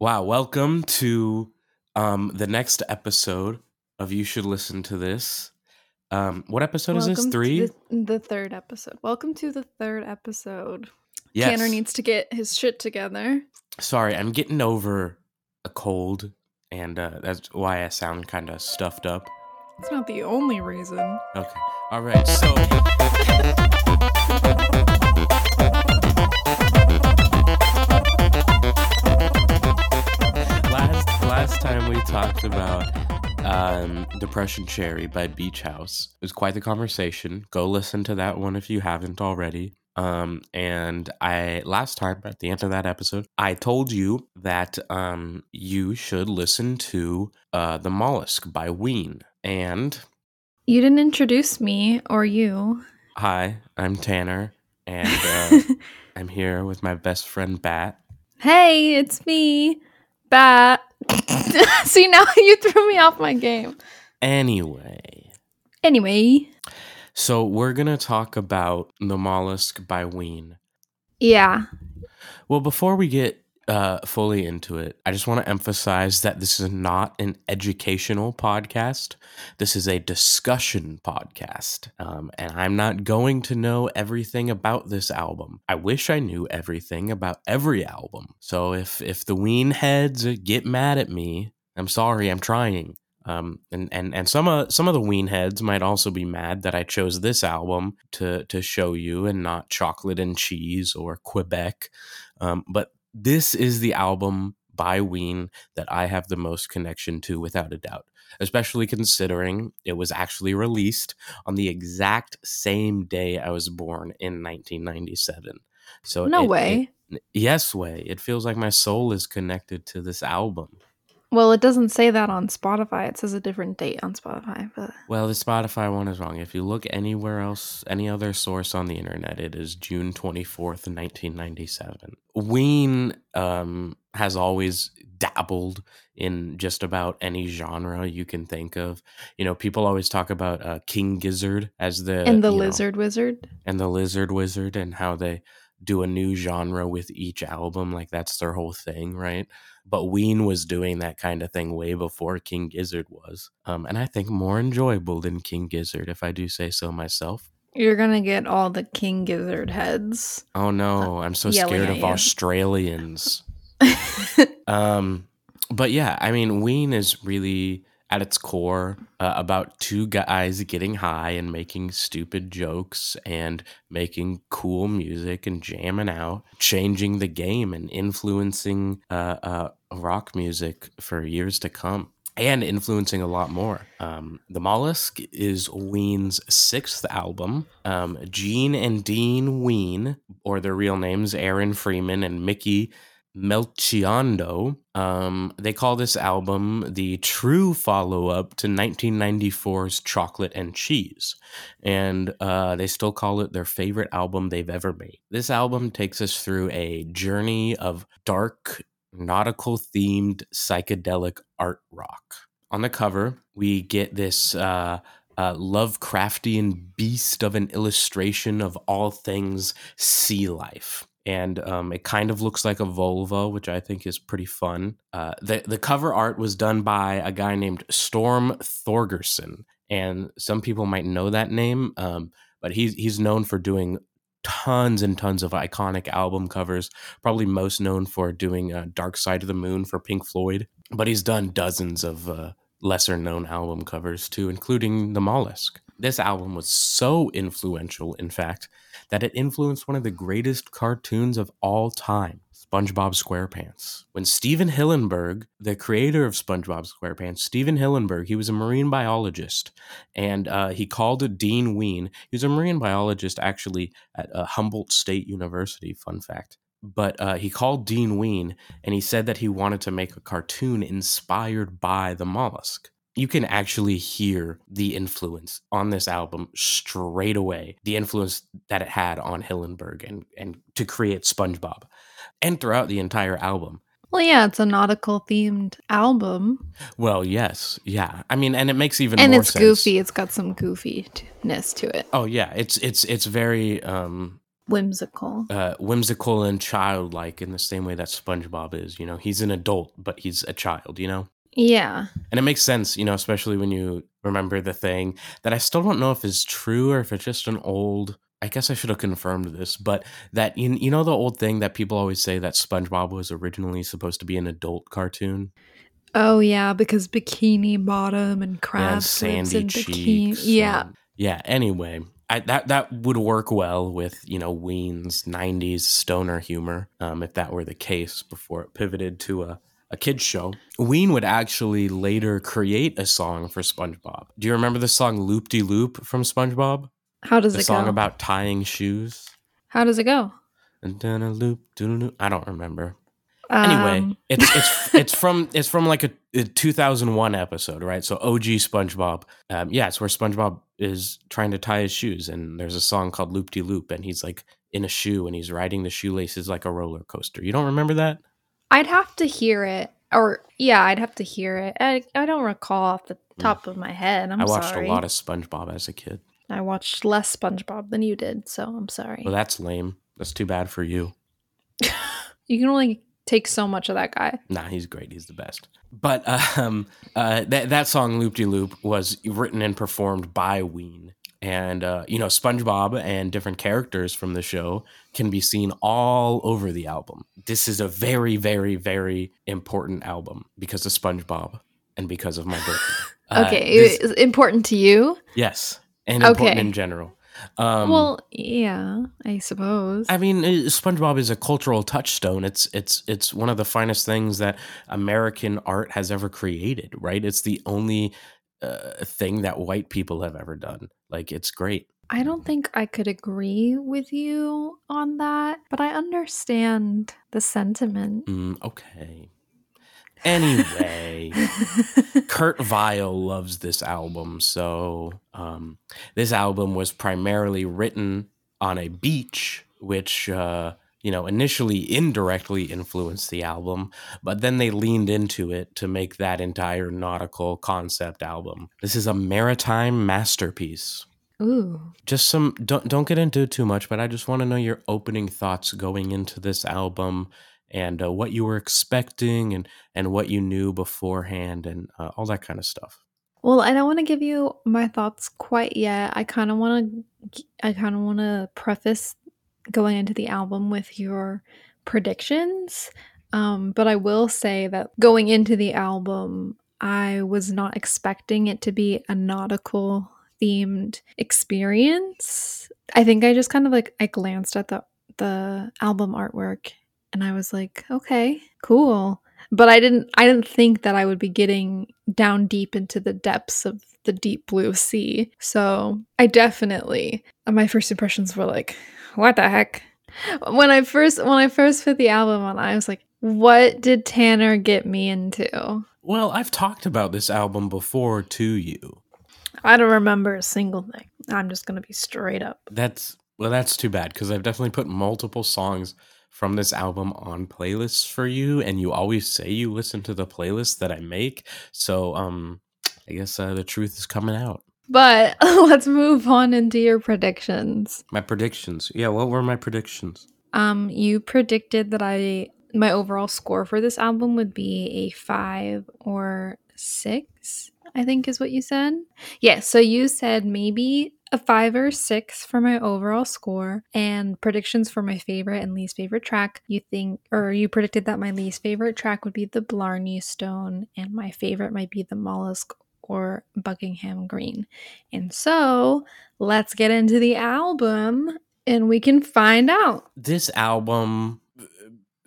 Wow, welcome to um the next episode of You Should Listen to This. Um what episode is this? 3? the, the third episode. Welcome to the third episode. yes. Tanner needs to get his shit together. Sorry, I'm getting over a cold and uh that's why I sound kind of stuffed up. It's not the only reason. Okay. All right. So last time we talked about um, Depression Cherry by Beach House. It was quite the conversation. Go listen to that one if you haven't already. Um, and I last time at the end of that episode, I told you that um, you should listen to uh, The Mollusk by Ween. And You didn't introduce me or you. Hi, I'm Tanner, and uh, I'm here with my best friend Bat. hey, it's me, Bat. See, now you threw me off my game. Anyway, Anyway, so we're gonna talk about The Mollusk by Ween. yeah. Well, before we get uh, fully into it, I just want to emphasize that this is not an educational podcast. This is a discussion podcast. Um, and I'm not going to know everything about this album. I wish I knew everything about every album. So if, if the Ween heads get mad at me, I'm sorry, I'm trying. Um, and, and, and some of some of the Ween heads might also be mad that I chose this album to to show you and not Chocolate and Cheese or Quebec. Um, but this is the album by Ween that I have the most connection to, without a doubt. Especially considering it was actually released on the exact same day I was born in 1997. So No it- it- way. yes, way. It feels like my soul is connected to this album. Well, it doesn't say that on Spotify. It says a different date on Spotify, but Well, the Spotify one is wrong. If you look anywhere else, any other source on the internet, it is June 24th, 1997. Ween um, has always dabbled in just about any genre you can think of. You know, people always talk about uh, King Gizzard as the and the you know, Lizard Wizard. and the Lizard Wizard and how they do a new genre with each album. Like that's their whole thing, right? But Ween was doing that kind of thing way before King Gizzard was. Um, and I think more enjoyable than King Gizzard, if I do say so myself. You're gonna get all the King Gizzard heads. Oh no, I'm so scared of you. Australians. Um, but yeah, I mean, Ween is really at its core uh, about two guys getting high and making stupid jokes and making cool music and jamming out, changing the game and influencing uh, uh, rock music for years to come. And influencing a lot more. Um, the Mollusk is Ween's sixth album. Um, Gene and Dean Ween, or their real names, Aaron Freeman and Mickey Melchiondo. Um, they call this album the true follow up to 1994's Chocolate and Cheese. And uh, they still call it their favorite album they've ever made. This album takes us through a journey of dark, nautical themed psychedelic art rock. On the cover, we get this. Uh, uh, Lovecraftian beast of an illustration of all things sea life and um, it kind of looks like a vulva, which I think is pretty fun. Uh, the the cover art was done by a guy named Storm Thorgerson, and some people might know that name, um, but he's he's known for doing tons and tons of iconic album covers. Probably most known for doing uh, Dark Side of the Moon for Pink Floyd, but he's done dozens of uh, lesser known album covers too, including The Mollusk. This album was so influential, in fact, that it influenced one of the greatest cartoons of all time, SpongeBob SquarePants. When Stephen Hillenburg, the creator of SpongeBob SquarePants, Stephen Hillenburg, he was a marine biologist, and uh, he called Dean Ween. He was a marine biologist actually at uh, Humboldt State University. Fun fact. But uh, he called Dean Ween and he said that he wanted to make a cartoon inspired by the mollusk you can actually hear the influence on this album straight away the influence that it had on Hillenburg and, and to create spongebob and throughout the entire album Well, yeah, it's a nautical themed album, well yes yeah i mean and it makes even more and it's sense goofy. It's got some goofiness to it. oh yeah it's it's it's very um whimsical. uh, whimsical and childlike in the same way that SpongeBob is. You know, he's an adult, but he's a child. You know, Yeah. and it makes sense. You know, especially when you remember the thing that I still don't know if is true or if it's just an old. I guess I should have confirmed this, but that you, you know the old thing that people always say that SpongeBob was originally supposed to be an adult cartoon. Oh yeah, because bikini bottom and and crabs lives sandy in bikini. Yeah. and- yeah. Anyway, I, that that would work well with you know Ween's '90s stoner humor, um, if that were the case before it pivoted to a a kids show. Ween would actually later create a song for SpongeBob. Do you remember the song "Loop De Loop" from SpongeBob? How does it go? The it song go? about tying shoes. How does it go? And then a loop, doo-doo-doo. I don't remember. Anyway, Um, it's it's it's from it's from like a, a 2001 episode, right? So OG SpongeBob. Um, yeah, it's where SpongeBob is trying to tie his shoes, and there's a song called Loop De Loop, and he's like in a shoe, and he's riding the shoelaces like a roller coaster. You don't remember that? I'd have to hear it, or yeah, I'd have to hear it. I, I don't recall off the top of my head. I'm. I watched sorry. a lot of SpongeBob as a kid. I watched less SpongeBob than you did, so I'm sorry. Well, that's lame. That's too bad for you. you can only take so much of that guy. Nah, he's great. He's the best. But um, uh, that that song "Loop De Loop" was written and performed by Ween, and uh, you know SpongeBob and different characters from the show can be seen all over the album. This is a very, very, very important album because of SpongeBob and because of my birthday. Uh, okay, this- is important to you? yes, and important Okay. in general. Um, well, yeah, I suppose. I mean, uh, SpongeBob is a cultural touchstone. It's it's it's one of the finest things that American art has ever created. Right? It's the only uh, thing that white people have ever done. Like, it's great. I don't think I could agree with you on that, but I understand the sentiment. Mm, okay. Anyway, Kurt Vile loves this album. So, um, this album was primarily written on a beach, which, uh, you know, initially indirectly influenced the album, but then they leaned into it to make that entire nautical concept album. This is a maritime masterpiece. Ooh. Just some don't don't get into it too much, but I just want to know your opening thoughts going into this album and uh, what you were expecting and and what you knew beforehand and uh, all that kind of stuff. Well, I don't want to give you my thoughts quite yet. I kind of want to I kind of want to preface going into the album with your predictions. Um, but I will say that going into the album, I was not expecting it to be a nautical themed experience. I think I just kind of like I glanced at the the album artwork and I was like, okay, cool. But I didn't I didn't think that I would be getting down deep into the depths of the deep blue sea. So I definitely my first impressions were like, what the heck? When I first when I first put the album on, I was like, what did Tanner get me into? Well, I've talked about this album before to you. I don't remember a single thing. I'm just gonna be straight up. That's well, that's too bad because I've definitely put multiple songs from this album on playlists for you, and you always say you listen to the playlist that I make. So, um, I guess uh, the truth is coming out. But let's move on into your predictions. My predictions. Yeah, what were my predictions? Um, you predicted that I my overall score for this album would be a five or six, I think is what you said. Yeah, so you said maybe a five or six for my overall score and predictions for my favorite and least favorite track. You think or you predicted that my least favorite track would be the Blarney Stone and my favorite might be the Mollusk or Buckingham Green. And so let's get into the album and we can find out. This album,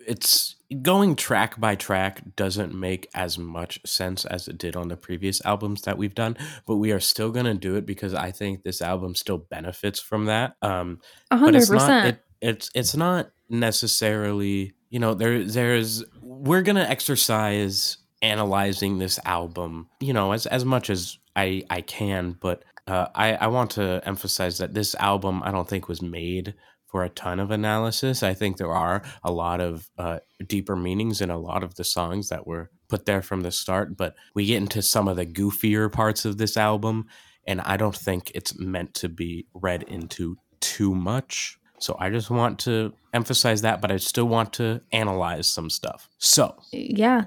it's going track by track doesn't make as much sense as it did on the previous albums that we've done, but we are still going to do it because I think this album still benefits from that. Um, A but hundred it's not it, it's it's not necessarily you know there there's we're gonna exercise analyzing this album you know as as much as i i can but uh, i i want to emphasize that this album i don't think was made for a ton of analysis. I think there are a lot of uh, deeper meanings in a lot of the songs that were put there from the start but we get into some of the goofier parts of this album and i don't think it's meant to be read into too much So I just want to emphasize that, but I still want to analyze some stuff. So, Yeah,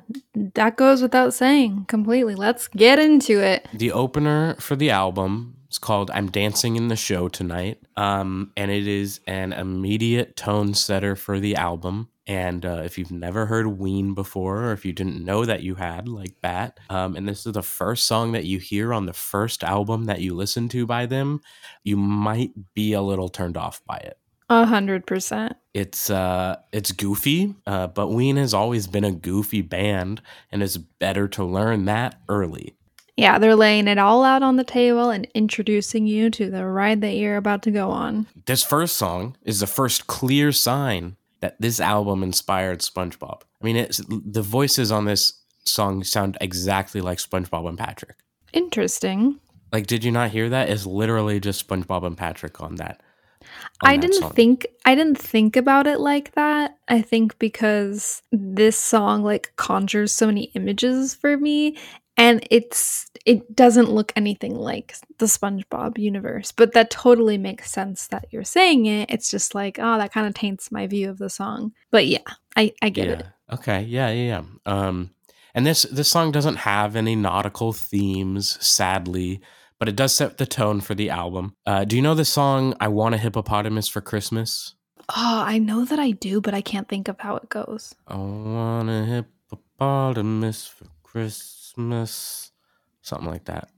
that goes without saying completely. Let's get into it. the opener for the album is called I'm Dancing in the Show Tonight. Um, and it is an immediate tone setter for the album. And uh, if you've never heard Ween before, or if you didn't know that you had, like Bat, um, and this is the first song that you hear on the first album that you listen to by them, you might be a little turned off by it. A hundred percent. It's uh it's goofy, uh, but Ween has always been a goofy band, and it's better to learn that early. Yeah, they're laying it all out on the table and introducing you to the ride that you're about to go on. This first song is the first clear sign that this album inspired SpongeBob. I mean, it's the voices on this song sound exactly like SpongeBob and Patrick. Interesting. Like, did you not hear that? It's literally just SpongeBob and Patrick on that. I didn't song. think I didn't think about it like that. I think because this song like conjures so many images for me and it's it doesn't look anything like the SpongeBob universe. But that totally makes sense that you're saying it. It's just like, oh, that kind of taints my view of the song. But yeah, I I get yeah. it. Okay. Yeah. Yeah. Yeah. Um, and this this song doesn't have any nautical themes, sadly, but it does set the tone for the album. Uh, do you know the song "I Want a Hippopotamus for Christmas"? Oh, I know that I do, but I can't think of how it goes. I want a hippopotamus for Christmas, something like that.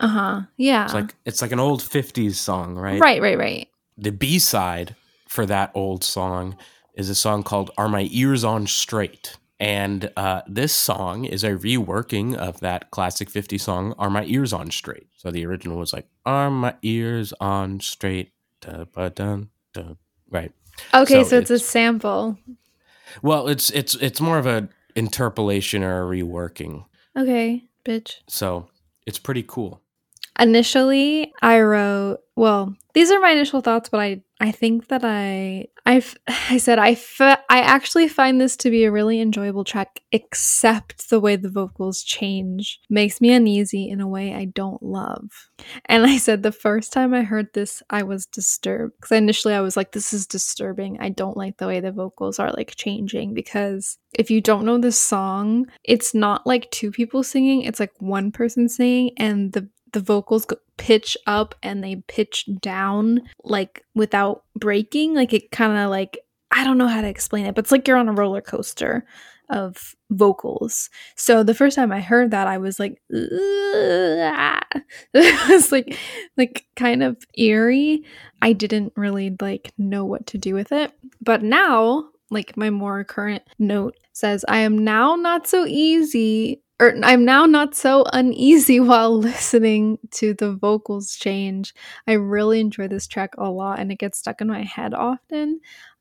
Uh-huh. Yeah. It's like it's like an old '50s song, right? right, right, right. The B side for that old song is a song called "Are My Ears On Straight." And uh, this song is a reworking of that classic 50 song, Are My Ears On Straight? So the original was like, Are My Ears On Straight? Da, ba, dun, dun. Right. Okay, So so, it's, a sample. Well, it's it's it's more of a interpolation or a reworking. Okay, bitch. So it's pretty cool. Initially, I wrote, well, these are my initial thoughts, but I I think that I I I said I I actually find this to be a really enjoyable track except the way the vocals change makes me uneasy in a way I don't love. And I said the first time I heard this I was disturbed cuz initially I was like this is disturbing. I don't like the way the vocals are like changing because if you don't know this song, it's not like two people singing, it's like one person singing and the the vocals pitch up and they pitch down like without breaking like it kind of like i don't know how to explain it but it's like you're on a roller coaster of vocals. So the first time i heard that i was like it was like like kind of eerie. I didn't really like know what to do with it. But now like my more current note says i am now not so easy or I'm now not so uneasy while listening to the vocals change. I really enjoy this track a lot and it gets stuck in my head often.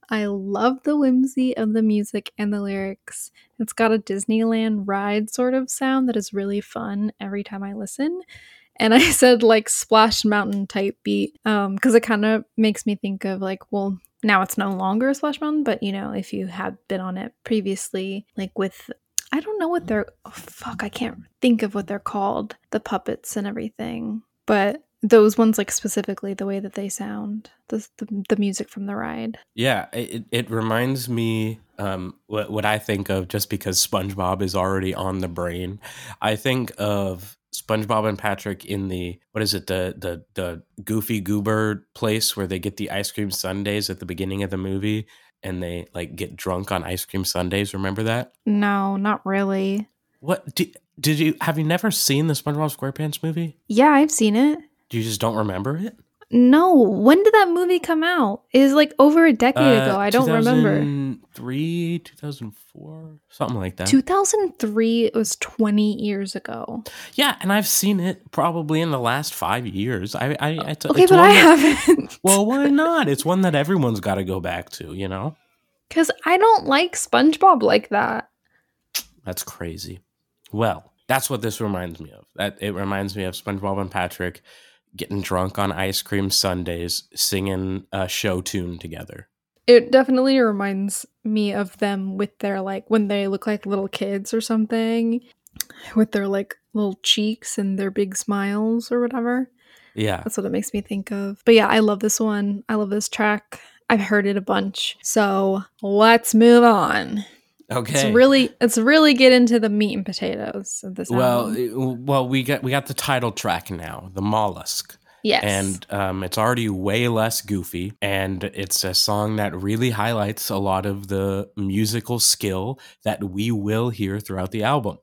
I love the whimsy of the music and the lyrics. It's got a Disneyland ride sort of sound that is really fun every time I listen. And I said like Splash Mountain type beat um because it kind of makes me think of like well now it's no longer a Splash Mountain, but you know, if you had been on it previously, like with I don't know what they're oh, fuck, I can't think of what they're called, the puppets and everything. But those ones like specifically the way that they sound, the the, the music from the ride. Yeah, it, it reminds me um, what, what I think of just because SpongeBob is already on the brain. I think of SpongeBob and Patrick in the what is it the the the Goofy Goober place where they get the ice cream sundaes at the beginning of the movie and they like get drunk on ice cream sundaes. Remember that? No, not really. What did did you have you never seen the SpongeBob SquarePants movie? Yeah, I've seen it. You just don't remember it? No, when did that movie come out? It was like over a decade Uh, ago. I don't remember. 2003, 2004, something like that. 2003 it was 20 years ago. Yeah, and I've seen it probably in the last five years. I, I, it's, Okay, it's but I that- haven't. Well, why not? It's one that everyone's got to go back to. You know, Cuz I don't like SpongeBob like that. that's crazy. Well, that's what this reminds me of. That it reminds me of SpongeBob and Patrick getting drunk on ice cream sundaes, singing a show tune together. It definitely reminds me of them with their like when they look like little kids or something with their like little cheeks and their big smiles or whatever. Yeah, That's what it makes me think of. But yeah, I love this one. I love this track. I've heard it a bunch. So let's move on. Okay. Let's really let's really get into the meat and potatoes of this. well, album. well, we got we got the title track now, the mollusk. yes, and um, it's already way less goofy and it's a song that really highlights a lot of the musical skill that we will hear throughout the album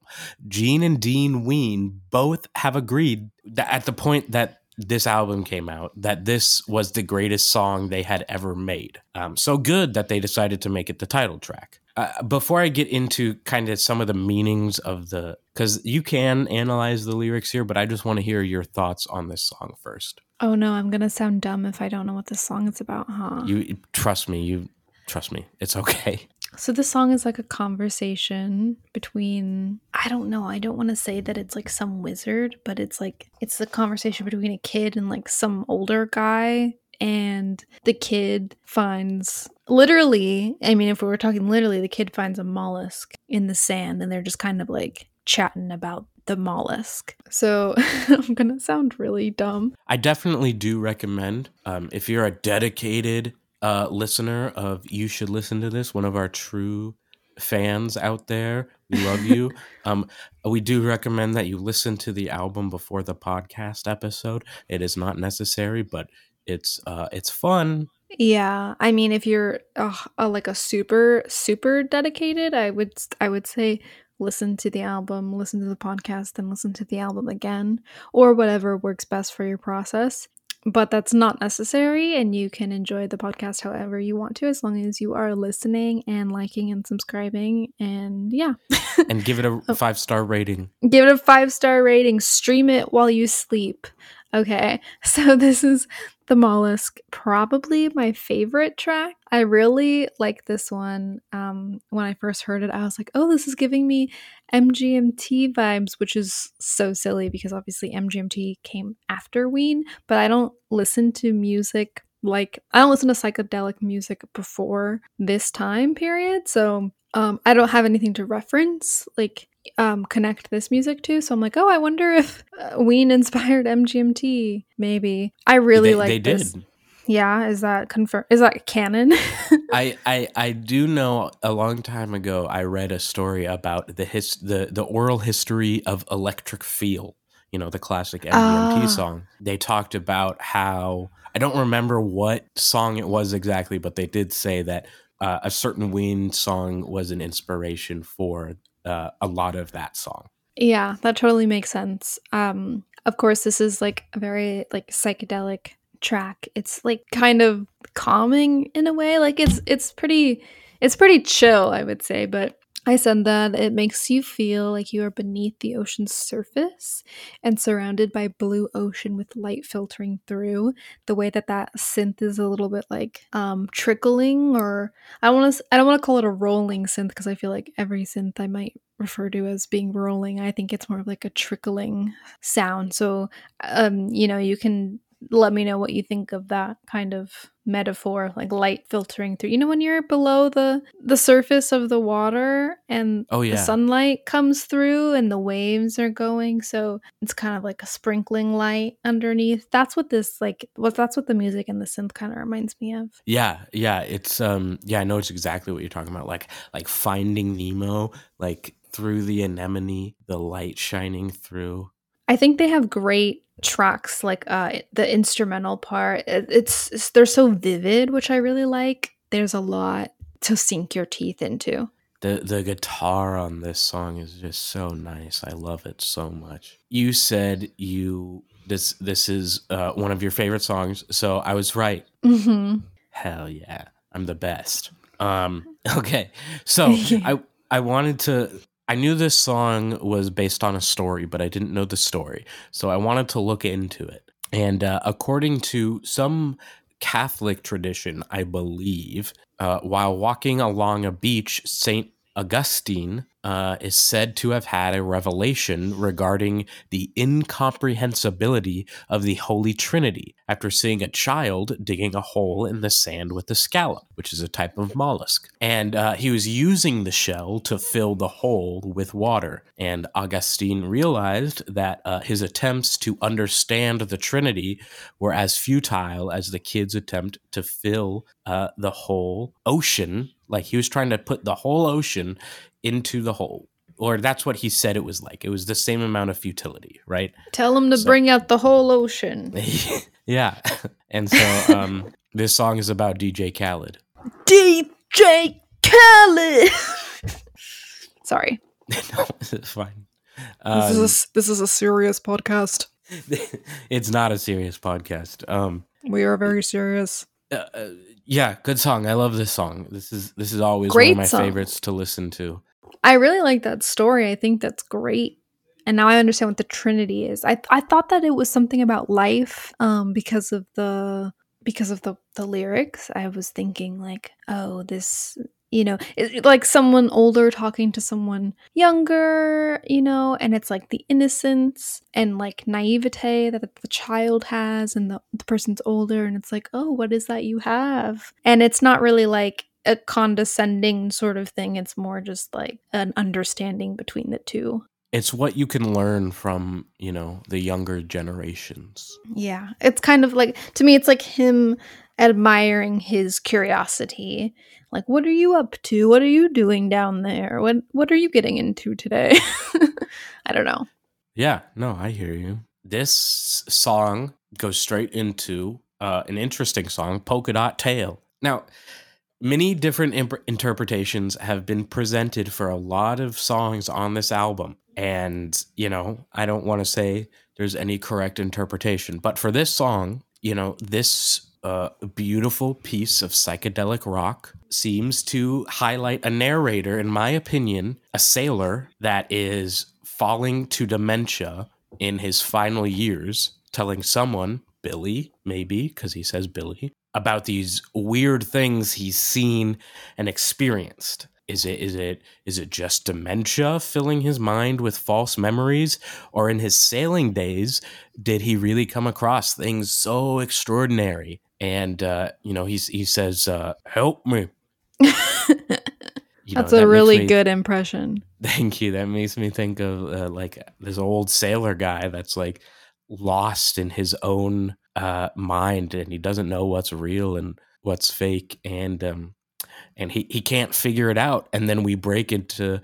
gene and dean ween both have agreed that at the point that this album came out that this was the greatest song they had ever made um, so good that they decided to make it the title track uh, before I get into kind of some of the meanings of the, because you can analyze the lyrics here, but I just want to hear your thoughts on this song first. oh no, I'm gonna sound dumb if I don't know what this song is about, huh? You trust me. You trust me. It's okay. So this song is like a conversation between I don't know, I don't want to say that it's like some wizard, but it's like it's the conversation between a kid and like some older guy and the kid finds literally, I mean if we were talking literally, the kid finds a mollusk in the sand and they're just kind of like chatting about the mollusk. So I'm going to sound really dumb. I definitely do recommend um, if you're a dedicated uh, listener of You Should Listen to This, one of our true fans out there, we love you. um, we do recommend that you listen to the album before the podcast episode. It is not necessary, but it's uh, it's fun. Yeah, I mean, if you're uh, uh, like a super super dedicated, I would I would say listen to the album, listen to the podcast, and listen to the album again, or whatever works best for your process. But that's not necessary, and you can enjoy the podcast however you want to, as long as you are listening and liking and subscribing. And yeah, And give it a five star rating. give it a five star rating. Stream it while you sleep. Okay, so this is the mollusk probably my favorite track. I really like this one um when i first heard it i was like oh this is giving me mgmt vibes which is so silly because obviously mgmt came after ween but i don't listen to music like i don't listen to psychedelic music before this time period so um i don't have anything to reference like um, connect this music to. So I'm like, oh, I wonder if uh, Ween inspired MGMT. Maybe I really like they this. did. Yeah, is that confirm? Is that canon? I, I I do know a long time ago I read a story about the his the the oral history of Electric Feel. You know the classic MGMT Ah. song. They talked about how I don't remember what song it was exactly, but they did say that uh, a certain Ween song was an inspiration for uh, a lot of that song. yeah, that totally makes sense. Um, of course, this is like a very like psychedelic track. It's like kind of calming in a way. Like it's it's pretty it's pretty chill, I would say, but I said that it makes you feel like you are beneath the ocean's surface and surrounded by blue ocean with light filtering through. The way that that synth is a little bit like um, trickling, or I want to I don't want to call it a rolling synth because I feel like every synth I might refer to as being rolling. I think it's more of like a trickling sound. So, um, you know, you can let me know what you think of that kind of metaphor like light filtering through you know when you're below the the surface of the water and Oh, yeah. the sunlight comes through and the waves are going so it's kind of like a sprinkling light underneath that's what this like what that's what the music and the synth kind of reminds me of Yeah, yeah, it's um yeah, I know it's exactly what you're talking about. Like like finding Nemo, like through the anemone, the light shining through. I think they have great tracks like uh the instrumental part it's, it's they're so vivid which I really like there's a lot to sink your teeth into The the guitar on this song is just so nice. I love it so much. You said you this this is uh, one of your favorite songs, so I was right. mm-hmm. Hell yeah, I'm the best. Um, okay, so I I wanted to. I knew this song was based on a story, but I didn't know the story, so I wanted to look into it. And uh, according to some Catholic tradition, I believe, uh, while walking along a beach, Saint Augustine uh, is said to have had a revelation regarding the incomprehensibility of the Holy Trinity after seeing a child digging a hole in the sand with a scallop, which is a type of mollusk. And uh, he was using the shell to fill the hole with water. And Augustine realized that uh, his attempts to understand the Trinity were as futile as the kid's attempt to fill uh, the whole ocean. Like he was trying to put the whole ocean into the hole. Or that's what he said it was like. It was the same amount of futility, right? Tell him to So- bring out the whole ocean. yeah. And so um, this song is about DJ Khaled. DJ Khaled. Sorry. no, it's fine. this, Um, is a, this is a serious podcast. it's not a serious podcast. Um, We are very serious. uh, uh, yeah, good song. I love this song. This is this is always one of my song. favorites to listen to. I really like that story. I think that's great. And now I understand what the Trinity is. I I thought that it was something about life um because of the because of the the lyrics. I was thinking like, oh, this you know, it, like someone older talking to someone younger, you know, and it's like the innocence and like naivete that the child has and the, the person's older and it's like, "Oh, what is that you have?" And it's not really like a condescending sort of thing. It's more just like an understanding between the two. It's what you can learn from, you know, the younger generations. Yeah. It's kind of like, to me, it's like him admiring his curiosity. Like, what are you up to? What are you doing down there? What What are you getting into today? I don't know. Yeah, no, I hear you. This song goes straight into uh, an interesting song, Polka Dot Tail. Now, many different imp- interpretations have been presented for a lot of songs on this album. And, you know, I don't want to say there's any correct interpretation, but for this song, you know, this uh, beautiful piece of psychedelic rock seems to highlight a narrator, in my opinion, a sailor that is falling to dementia in his final years, telling someone, Billy, maybe, because he says Billy, about these weird things he's seen and experienced. Is it is it is it just dementia filling his mind with false memories or in his sailing days did he really come across things so extraordinary and uh, you know he's he says uh, help me You know, That's that a makes really me- good impression. Thank you. That makes me think of uh, like this old sailor guy that's like lost in his own uh, mind and he doesn't know what's real and what's fake and um and he he can't figure it out and then we break into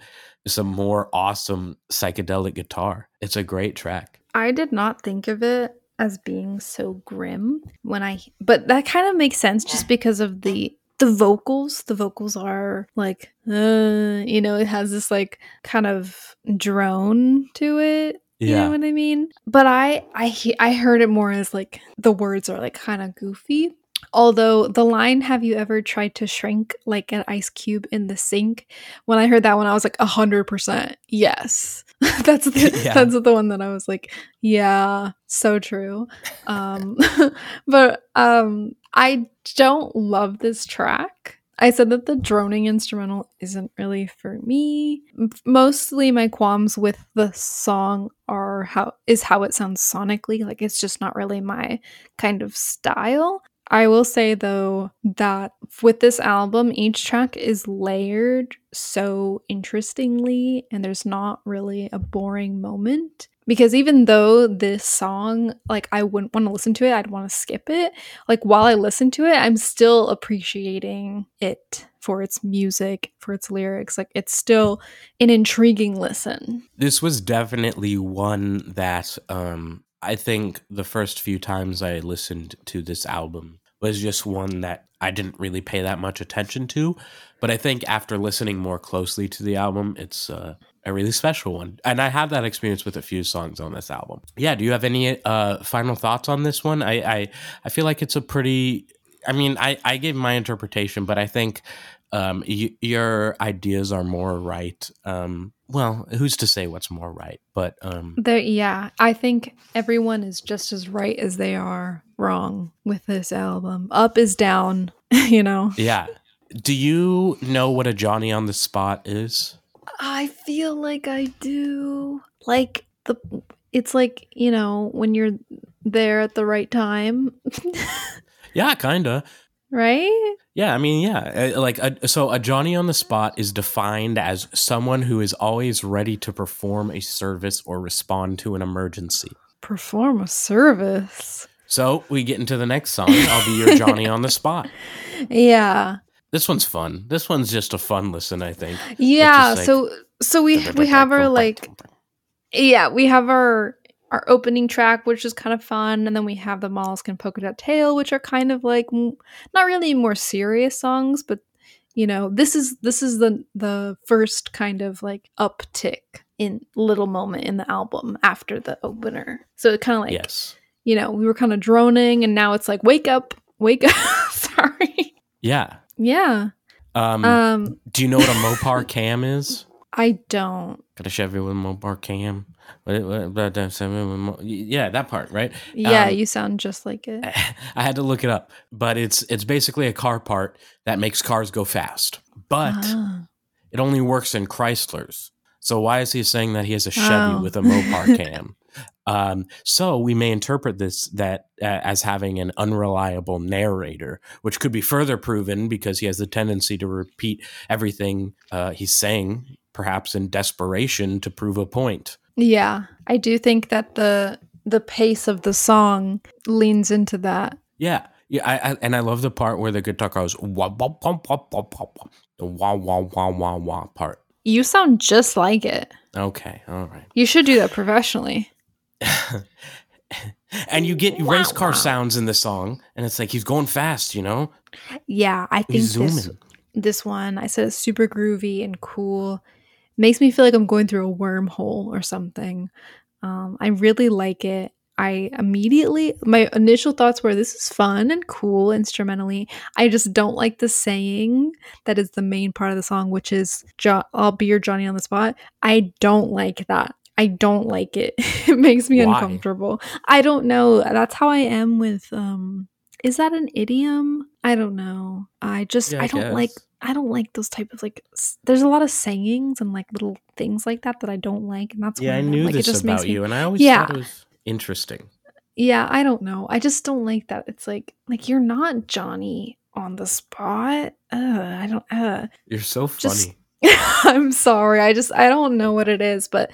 some more awesome psychedelic guitar. It's a great track. I did not think of it as being so grim when I but that kind of makes sense just because of the the vocals. The vocals are like uh, you know it has this like kind of drone to it yeah. you know what i mean? But i i i heard it more as like the words are like kind of goofy although the line have you ever tried to shrink like an ice cube in the sink? When i heard that one i was like 100% yes. That's the Yeah. that's the one that i was like yeah so true. Um but um i don't love this track. I said that the droning instrumental isn't really for me. Mostly my qualms with the song are how is how it sounds sonically like it's just not really my kind of style I will say though that with this album, each track is layered so interestingly, and there's not really a boring moment. Because even though this song, like, I wouldn't want to listen to it, I'd want to skip it. Like, while I listen to it, I'm still appreciating it for its music, for its lyrics. Like, it's still an intriguing listen. This was definitely one that um, I think the first few times I listened to this album was just one that I didn't really pay that much attention to. But I think after listening more closely to the album, it's uh, a really special one. And I have that experience with a few songs on this album. Yeah, do you have any uh, final thoughts on this one? I, I, I feel like it's a pretty. I mean, I, I gave my interpretation, but I think um, y- your ideas are more right. Um, well, who's to say what's more right? But um, There, yeah, I think everyone is just as right as they are wrong with this album. Up is down, you know. yeah, Do you know what a Johnny on the spot is? I feel like I do. Like the it's like, you know, when you're there at the right time. Yeah, kinda. Right? Yeah, I mean, yeah, uh, like a, so a Johnny on the spot is defined as someone who is always ready to perform a service or respond to an emergency. Perform a service. So we get into the next song. I'll be your Johnny on the spot. Yeah. This one's fun. This one's just a fun listen, I think. Yeah, like- so so we we have our like yeah, we have our our opening track, which is kind of fun, and then we have the Mollusk and Polka Dot Tail, which are kind of like m- not really more serious songs, but you know, this is this is the the first kind of like uptick in little moment in the album after the opener. So it kind of like yes. you know, we were kind of droning, and now it's like wake up, wake up. Sorry. Yeah. Yeah. Um, Um, do you know what a Mopar cam is? I don't. Got a Chevy with a Mopar cam. What- what- blah, blah, seven with mo- Yeah, that part, right? Yeah, Um, you sound just like it. I had to look it up, but it's it's basically a car part that makes cars go fast. But Ah. it only works in Chryslers. So why is he saying that he has a Chevy Oh. with a Mopar cam? Um, so we may interpret this that uh, as having an unreliable narrator, which could be further proven because he has the tendency to repeat everything uh, he's saying, perhaps in desperation to prove a point. Yeah, I do think that the the pace of the song leans into that. Yeah, yeah, I, I and I love the part where the guitar goes wah wah wah wah wah wah wah the wah wah wah wah wah part. You sound just like it. Okay, all right. You should do that professionally. and you get Wow, race car wow. sounds in the song, and it's like he's going fast, you know. Yeah, I think this this one I said it's super groovy and cool. Makes me feel like I'm going through a wormhole or something. Um, I really like it. I immediately my initial thoughts were this is fun and cool instrumentally. I just don't like the saying that is the main part of the song, which is jo- "I'll be your Johnny on the spot." I don't like that. I don't like it. it makes me Why? uncomfortable. I don't know. That's how I am with um is that an idiom? I don't know. I just Yeah, I don't like. I don't like those type of like s- there's a lot of sayings and like little things like that that I don't like and that's Yeah, I knew like, it this just makes about me- you, and I always Yeah. thought it was interesting. Yeah, I don't know. I just don't like that. It's like like you're not Johnny on the spot. Uh, I don't uh You're so Just- funny. I'm sorry. I just I don't know what it is, but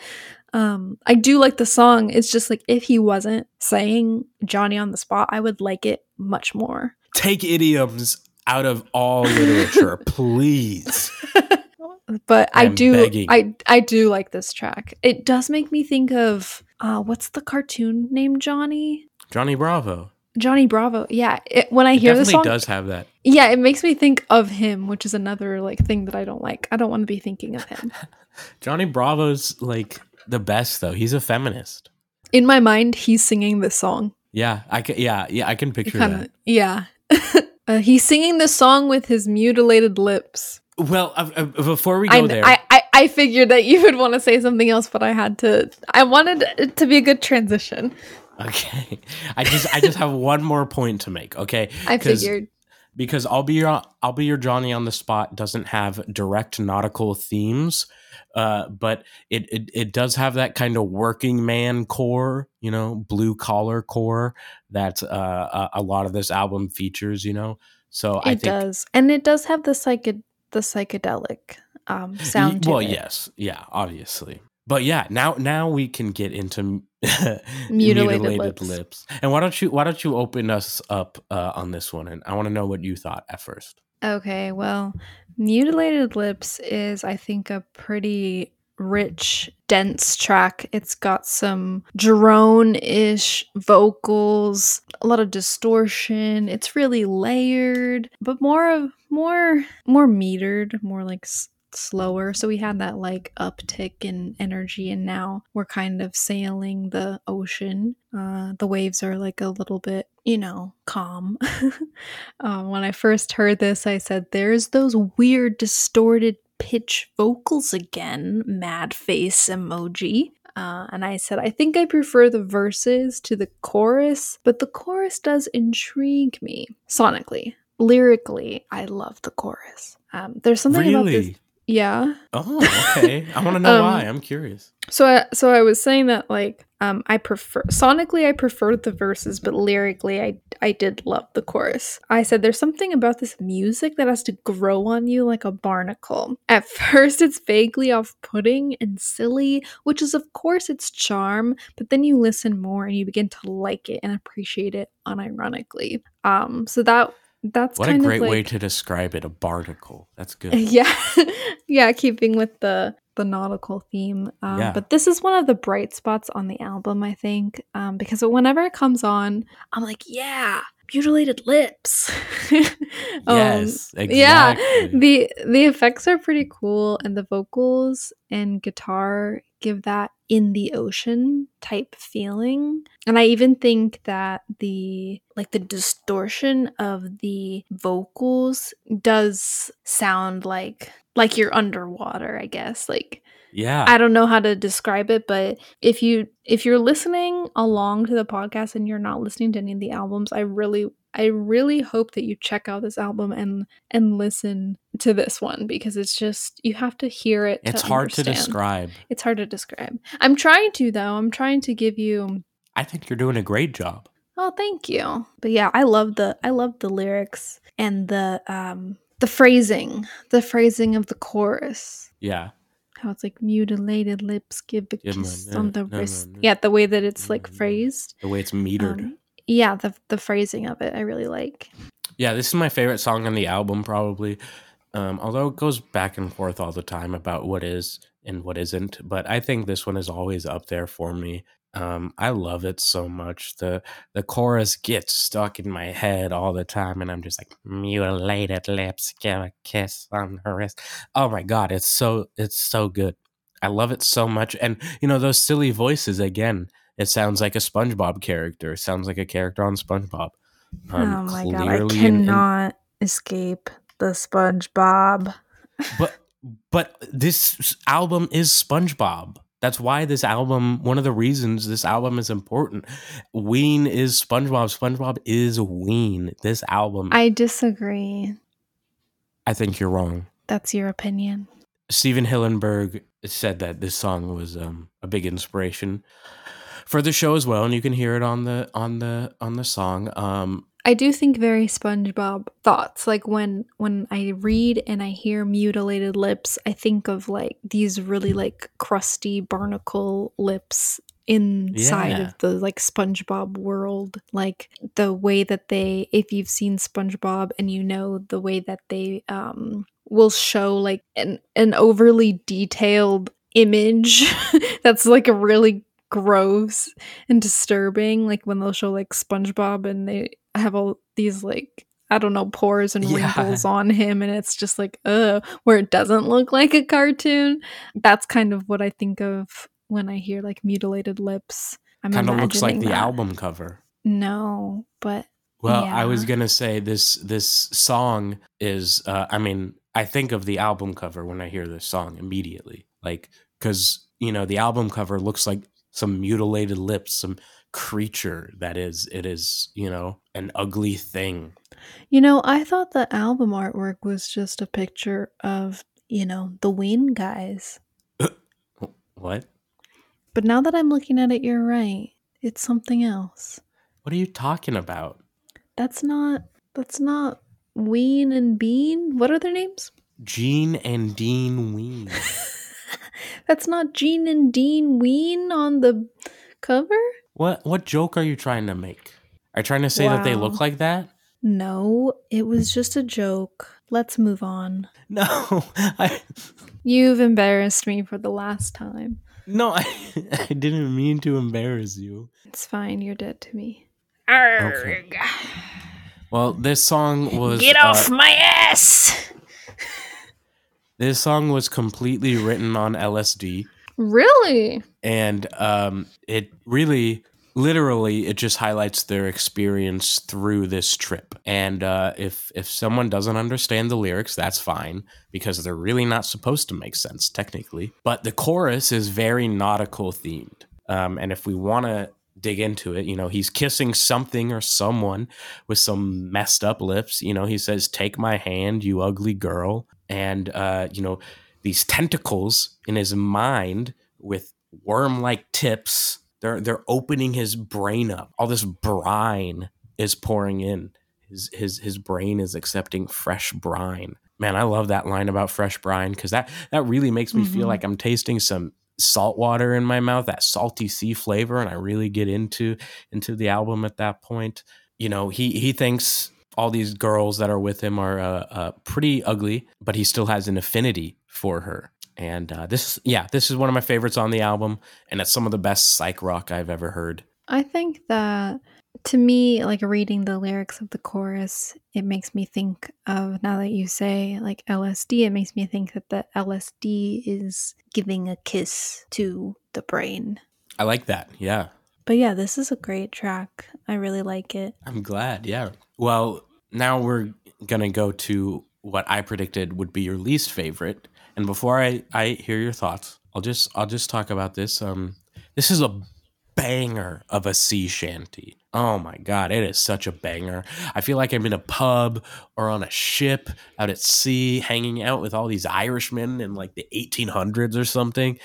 um I do like the song. It's just like if he wasn't saying Johnny on the spot, I would like it much more. Take idioms out of all literature, please. but I I'm do begging. I I do like this track. It does make me think of uh what's the cartoon named Johnny? Johnny Bravo. Johnny Bravo. Yeah, it, when I It hear the definitely song, does have that. yeah, it makes me think of him, which is another like thing that I don't like. I don't want to be thinking of him. Johnny Bravo's like the best though. He's a feminist. In my mind, he's singing this song. Yeah, I can. Yeah, yeah, I can picture Kind of, that. yeah. uh, he's singing the song with his mutilated lips. Well, uh, uh, before we go I, there, I, I, I figured that you would want to say something else, but I had to. I wanted it to be a good transition. okay, I just I just have one more point to make. Okay, I figured. because I'll be your I'll be your Johnny on the spot doesn't have direct nautical themes, uh, but it, it it does have that kind of working man core, you know, blue collar core that uh, a, a lot of this album features. You know, so I It think does, and it does have the psyched the psychedelic um, sound. Well, it. yes, yeah, obviously. But yeah, now now we can get into Mutilated lips. And why don't you why don't you open us up uh, on this one? And I want to know what you thought at first. Okay, well, Mutilated Lips is, I think, a pretty rich, dense track. It's got some drone ish vocals, a lot of distortion. It's really layered, but more of more more metered, more like s- slower. So we had that like uptick in energy, and now we're kind of sailing the ocean. Uh, the waves are like a little bit, you know, calm. um, when I first heard this, I said, "There's those weird, distorted pitch vocals again." Mad face emoji. Uh, and I said, I think I prefer the verses to the chorus, but the chorus does intrigue me sonically. lyrically, I love the chorus. Um, there's something about this. Yeah. Oh, okay. I want to know Um, why. I'm curious. So I, so I was saying that like um I prefer sonically I preferred the verses, but lyrically I I did love the chorus. I said there's something about this music that has to grow on you like a barnacle. At first it's vaguely off-putting and silly, which is of course its charm, but then you listen more and you begin to like it and appreciate it unironically. Um so that that's What a great like way to describe it. A barnacle. That's good. yeah yeah keeping with the the nautical theme um, Yeah. but this is one of the bright spots on the album i think um, because whenever it comes on i'm like yeah mutilated lips Um, yes, yeah the the effects are pretty cool and the vocals and guitar give that in the ocean type feeling and i even think that the like the distortion of the vocals does sound like like you're underwater i guess like yeah. I don't know how to describe it, but if you if you're listening along to the podcast and you're not listening to any of the albums, I really I really hope that you check out this album and and listen to this one because it's just you have to hear it. it's to hard to describe. It's hard to describe. I'm trying to though. I'm trying to give you I think you're doing a great job. Oh, thank you. But yeah, I love the I love the lyrics and the um the phrasing, the phrasing of the chorus. Yeah. how it's like mutilated lips give a Give 'em a kiss na- on the wrist. Yeah, the way that it's like na- phrased. The way it's metered. Um, yeah, the the phrasing of it I really like. Yeah, this is my favorite song on the album, probably. Um, although it goes back and forth all the time about what is and what isn't, but I think this one is always up there for me. Um, I love it so much. the The chorus gets stuck in my head all the time, and I'm just like mutilated lips, give a kiss on her wrist. Oh my god, it's so it's so good. I love it so much, and you know those silly voices again. It sounds like a SpongeBob character. It sounds like a character on SpongeBob. Um, oh my god, I clearly in- in- cannot escape the SpongeBob. but but this album is SpongeBob. That's why this album. One of the reasons this album is important. Ween is SpongeBob. SpongeBob is Ween. This album. I, disagree. I think you're wrong. That's your opinion. Stephen Hillenburg said that this song was um, a big inspiration for the show as well, and you can hear it on the on the on the song. Um, I do think very SpongeBob thoughts. Like when when I read and I hear mutilated lips, I think of like these really like crusty barnacle lips inside Yeah. of the like SpongeBob world. Like the way that they if you've seen SpongeBob and you know the way that they um will show like an an overly detailed image that's like a really gross and disturbing like when they'll show like SpongeBob and they have all these like I don't know pores and Yeah. wrinkles on him and it's just like uh where it doesn't look like a cartoon. That's kind of what I think of when I hear like mutilated lips. I'm kind of looks like the that. album cover. No, but Well, I was gonna say this this song is uh I mean, I think of the album cover when I hear this song immediately. Like cuz you know, the album cover looks like some mutilated lips, some creature that is it is, you know, an ugly thing. you know, I thought the album artwork was just a picture of, you know, the Ween guys. What? But now that I'm looking at it, you're right. It's something else. What are you talking about? That's not that's not Ween and Bean. What are their names? Gene and Dean Ween. That's not Gene and Dean Ween on the cover? what what joke are you trying to make? Are you trying to say that they look like that? No, it was just a joke. Let's move on. No. I You've embarrassed me for the last time. no, I, I didn't mean to embarrass you. It's fine, you're dead to me. Okay. Well, this song was Get uh, off my ass! This song was completely written on LSD, Really? and um, it really, literally, it just highlights their experience through this trip. And uh, if if someone doesn't understand the lyrics, that's fine because they're really not supposed to make sense technically. But the chorus is very nautical themed, um, and if we want to dig into it. You know, he's kissing something or someone with some messed up lips. You know, he says, Take my hand, you ugly girl. And, uh, you know, these tentacles in his mind with worm like tips, they're, they're opening his brain up. All this brine is pouring in. His, his, his brain is accepting fresh brine. Man, I love that line about fresh brine because that, that really makes me mm-hmm. feel like I'm tasting some salt water in my mouth, that salty sea flavor, and I really get into into the album at that point. You know, he he thinks all these girls that are with him are uh, uh, pretty ugly, but he still has an affinity for her. And uh, this, yeah, this is one of my favorites on the album, and it's some of the best psych rock I've ever heard. I think that to me, like reading the lyrics of the chorus, it makes me think of now that you say like LSD, it makes me think that the LSD is giving a kiss to the brain. I like that. Yeah. But yeah, this is a great track. I really like it. I'm glad. Yeah. Well, now we're going to go to what I predicted would be your least favorite. And before I, I hear your thoughts, I'll just I'll just talk about this. Um this is a banger of a sea shanty. Oh my god, it is such a banger. I feel like I'm in a pub or on a ship out at sea hanging out with all these Irishmen in like the 1800s or something.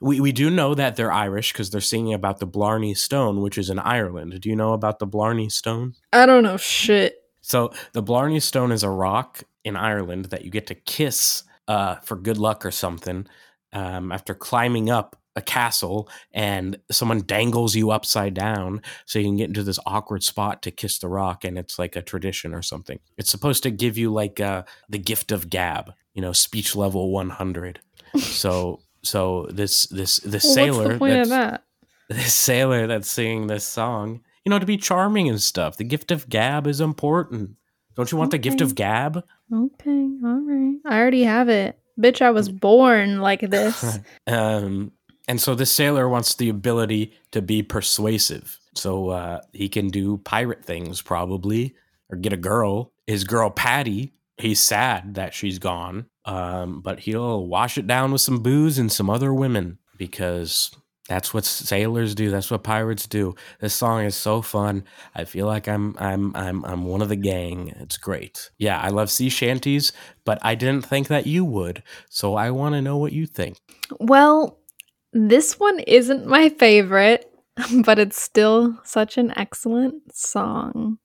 We we do know that they're Irish cuz they're singing about the Blarney Stone, which is in Ireland. Do you know about the Blarney Stone? I don't know shit. So, the Blarney Stone is a rock in Ireland that you get to kiss uh, for good luck or something um, after climbing up a castle and someone dangles you upside down so you can get into this awkward spot to kiss the rock and it's like a tradition or something. It's supposed to give you like uh, the gift of gab you know speech level 100 so so this this this well, sailor what's the point of that? this sailor that's singing this song you know to be charming and stuff. The gift of gab is important. Don't you want okay. the gift of gab? Okay all right. I already have it. Bitch i was born like this. Um and so this sailor wants the ability to be persuasive. So uh, he can do pirate things probably or get a girl. His girl Patty, he's sad that she's gone, um, but he'll wash it down with some booze and some other women because that's what sailors do. That's what pirates do. This song is so fun. I feel like I'm I'm I'm I'm one of the gang. It's great. Yeah, I love sea shanties, but I didn't think that you would. So I want to know what you think. Well, this one isn't my favorite, but it's still such an excellent song.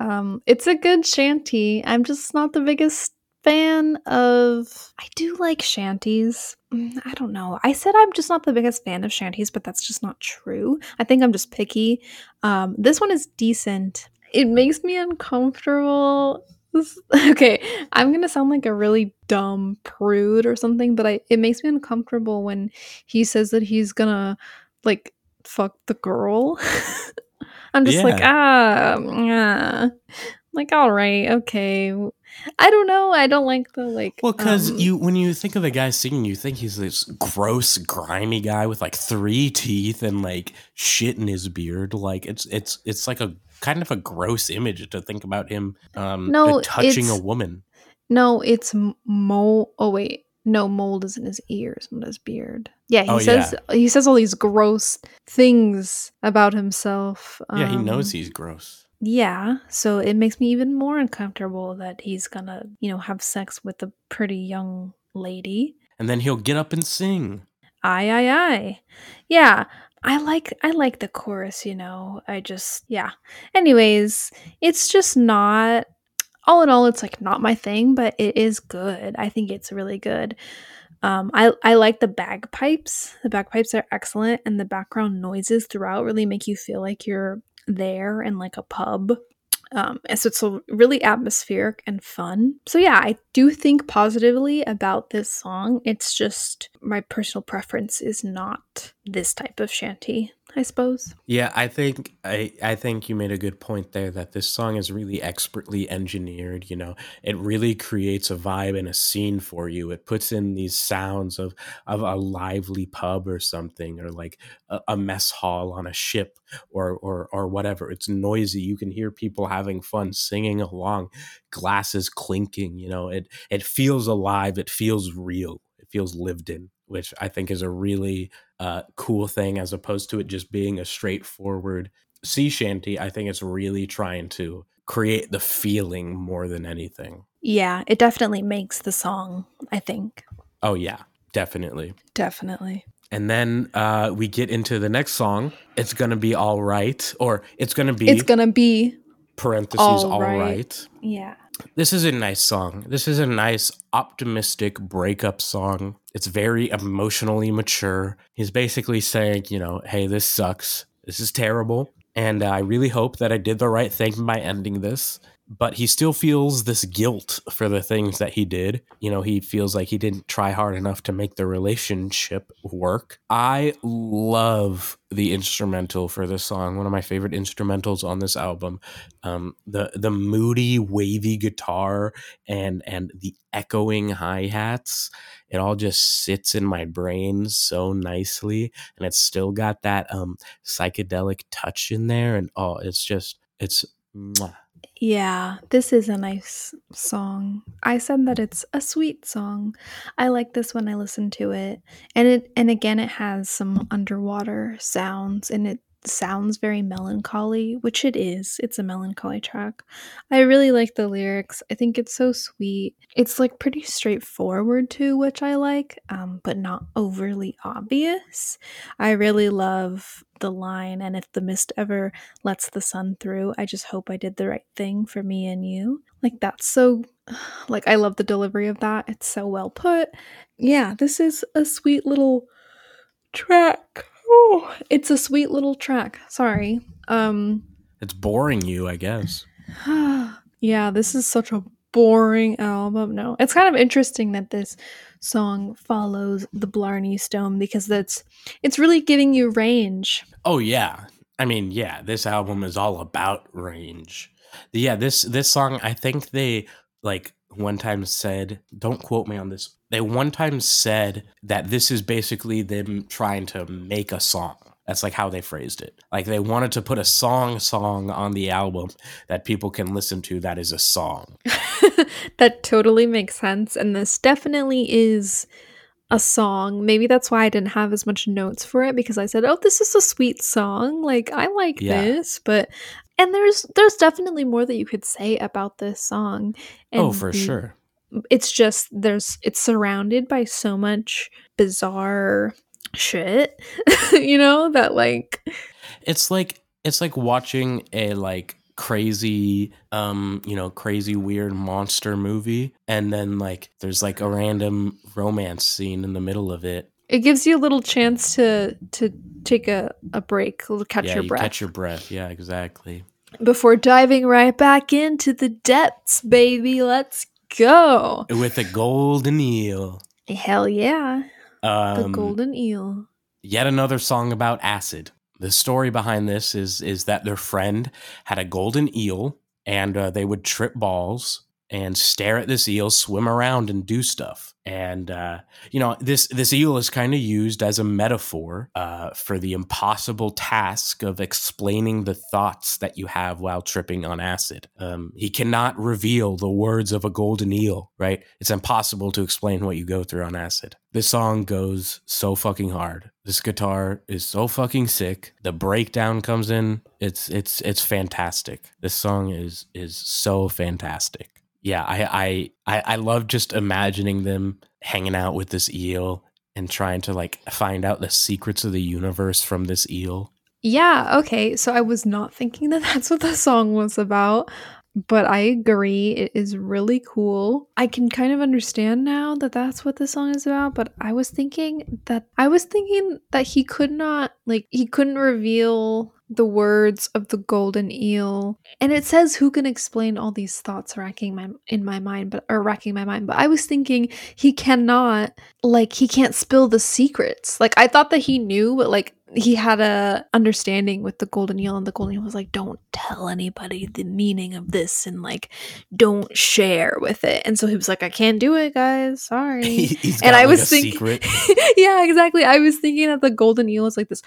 Um, it's a good shanty. I'm just not the biggest fan of. I do like shanties. Mm, I don't know. I said I'm just not the biggest fan of shanties, but that's just not true. I think I'm just picky. Um, this one is decent. It makes me uncomfortable okay, I'm gonna sound like a really dumb prude or something, but I it makes me uncomfortable when he says that he's gonna like fuck the girl. I'm just yeah. like ah, yeah. Like all right, okay. I don't know. I don't like the like. Well, because um, you when you think of the guy singing, you think he's this gross, grimy guy with like three teeth and like shit in his beard. Like it's it's it's like a kind of a gross image to think about him um no, touching a woman. No, it's mold. Oh wait, no, mold is in his ears, not his beard. Yeah, he oh, says yeah. he says all these gross things about himself. Yeah, he knows um, he's gross. Yeah, so it makes me even more uncomfortable that he's gonna, you know, have sex with a pretty young lady. And then he'll get up and sing. Aye, aye, aye. Yeah, I like I like the chorus, you know. I just yeah. Anyways, it's just not all in all it's like not my thing, but it is good. I think it's really good. Um, I, I like the bagpipes. The bagpipes are excellent, and the background noises throughout really make you feel like you're there in like a pub. Um, and so it's really atmospheric and fun. So yeah, I do think positively about this song. It's just my personal preference is not this type of shanty. I suppose. Yeah, I think I I think you made a good point there that this song is really expertly engineered, you know. It really creates a vibe and a scene for you. It puts in these sounds of of a lively pub or something or like a, a mess hall on a ship or or or whatever. It's noisy. You can hear people having fun singing along, glasses clinking, you know. It it feels alive, it feels real. It feels lived in. Which I think is a really uh, cool thing as opposed to it just being a straightforward sea shanty. I think it's really trying to create the feeling more than anything. Yeah, it definitely makes the song, I think. Oh, yeah, definitely. Definitely. And then uh, we get into the next song. It's gonna be all right, or it's gonna be. It's gonna be parentheses all, all right. right. Yeah. This is a nice song. This is a nice, optimistic breakup song. It's very emotionally mature. He's basically saying, you know, hey, this sucks. This is terrible. And uh, I really hope that I did the right thing by ending this but he still feels this guilt for the things that he did. You know, he feels like he didn't try hard enough to make the relationship work. I love the instrumental for this song. One of my favorite instrumentals on this album. Um, the the moody, wavy guitar and and the echoing hi hats. It all just sits in my brain so nicely, and it's still got that um, psychedelic touch in there. And oh, it's just it's. Mwah yeah, this is a nice song. I said that it's a sweet song. I like this when I listen to it. And it and again it has some underwater sounds and it sounds very melancholy, which it is. It's a melancholy track. I really like the lyrics. I think it's so sweet. It's like pretty straightforward too, which I like, um, but not overly obvious. I really love the line, and if the mist ever lets the sun through, I just hope I did the right thing for me and you. Like, that's so, like, I love the delivery of that. It's so well put. Yeah, this is a sweet little track. Oh, it's a sweet little track. Sorry. Um It's boring you, I guess. yeah, this is such a boring album. No. It's kind of interesting that this song follows the Blarney Stone because that's it's really giving you range. Oh yeah. I mean, yeah, this album is all about range. Yeah, this this song I think they like one time said, don't quote me on this. They one time said that this is basically them trying to make a song. That's like how they phrased it. Like they wanted to put a song song on the album that people can listen to that is a song. that totally makes sense and this definitely is a song. Maybe that's why I didn't have as much notes for it because I said, "Oh, this is a sweet song. Like I like yeah. this." But and there's there's definitely more that you could say about this song. Oh, and oh, for the, sure. It's just there's it's surrounded by so much bizarre shit, you know, that like it's like it's like watching a like crazy um you know crazy weird monster movie and then like there's like a random romance scene in the middle of it. It gives you a little chance to to take a, a break catch yeah, your you breath. catch your breath. Yeah exactly. Before diving right back into the depths baby let's go. With a golden eel. Hell yeah. Um, the golden eel. yet another song about acid. The story behind this is is that their friend had a golden eel and uh, they would trip balls and stare at this eel swim around and do stuff and uh, you know this this eel is kind of used as a metaphor uh, for the impossible task of explaining the thoughts that you have while tripping on acid. Um, he cannot reveal the words of a golden eel, right? It's impossible to explain what you go through on acid. This song goes so fucking hard. This guitar is so fucking sick. The breakdown comes in. It's it's it's fantastic. This song is is so fantastic yeah, I, I I love just imagining them hanging out with this eel and trying to like find out the secrets of the universe from this eel. Yeah, okay. So I was not thinking that that's what the song was about, but I agree. It is really cool. I can kind of understand now that that's what the song is about, but I was thinking that I was thinking that he could not like he couldn't reveal the words of the golden eel and it says who can explain all these thoughts racking my in my mind but or racking my mind but i was thinking he cannot like he can't spill the secrets like i thought that he knew but like he had a understanding with the golden eel and the golden eel was like don't tell anybody the meaning of this and like don't share with it. And so he was like i can't do it guys. Sorry. And i like was thinking yeah exactly. I was thinking that the golden eel is like this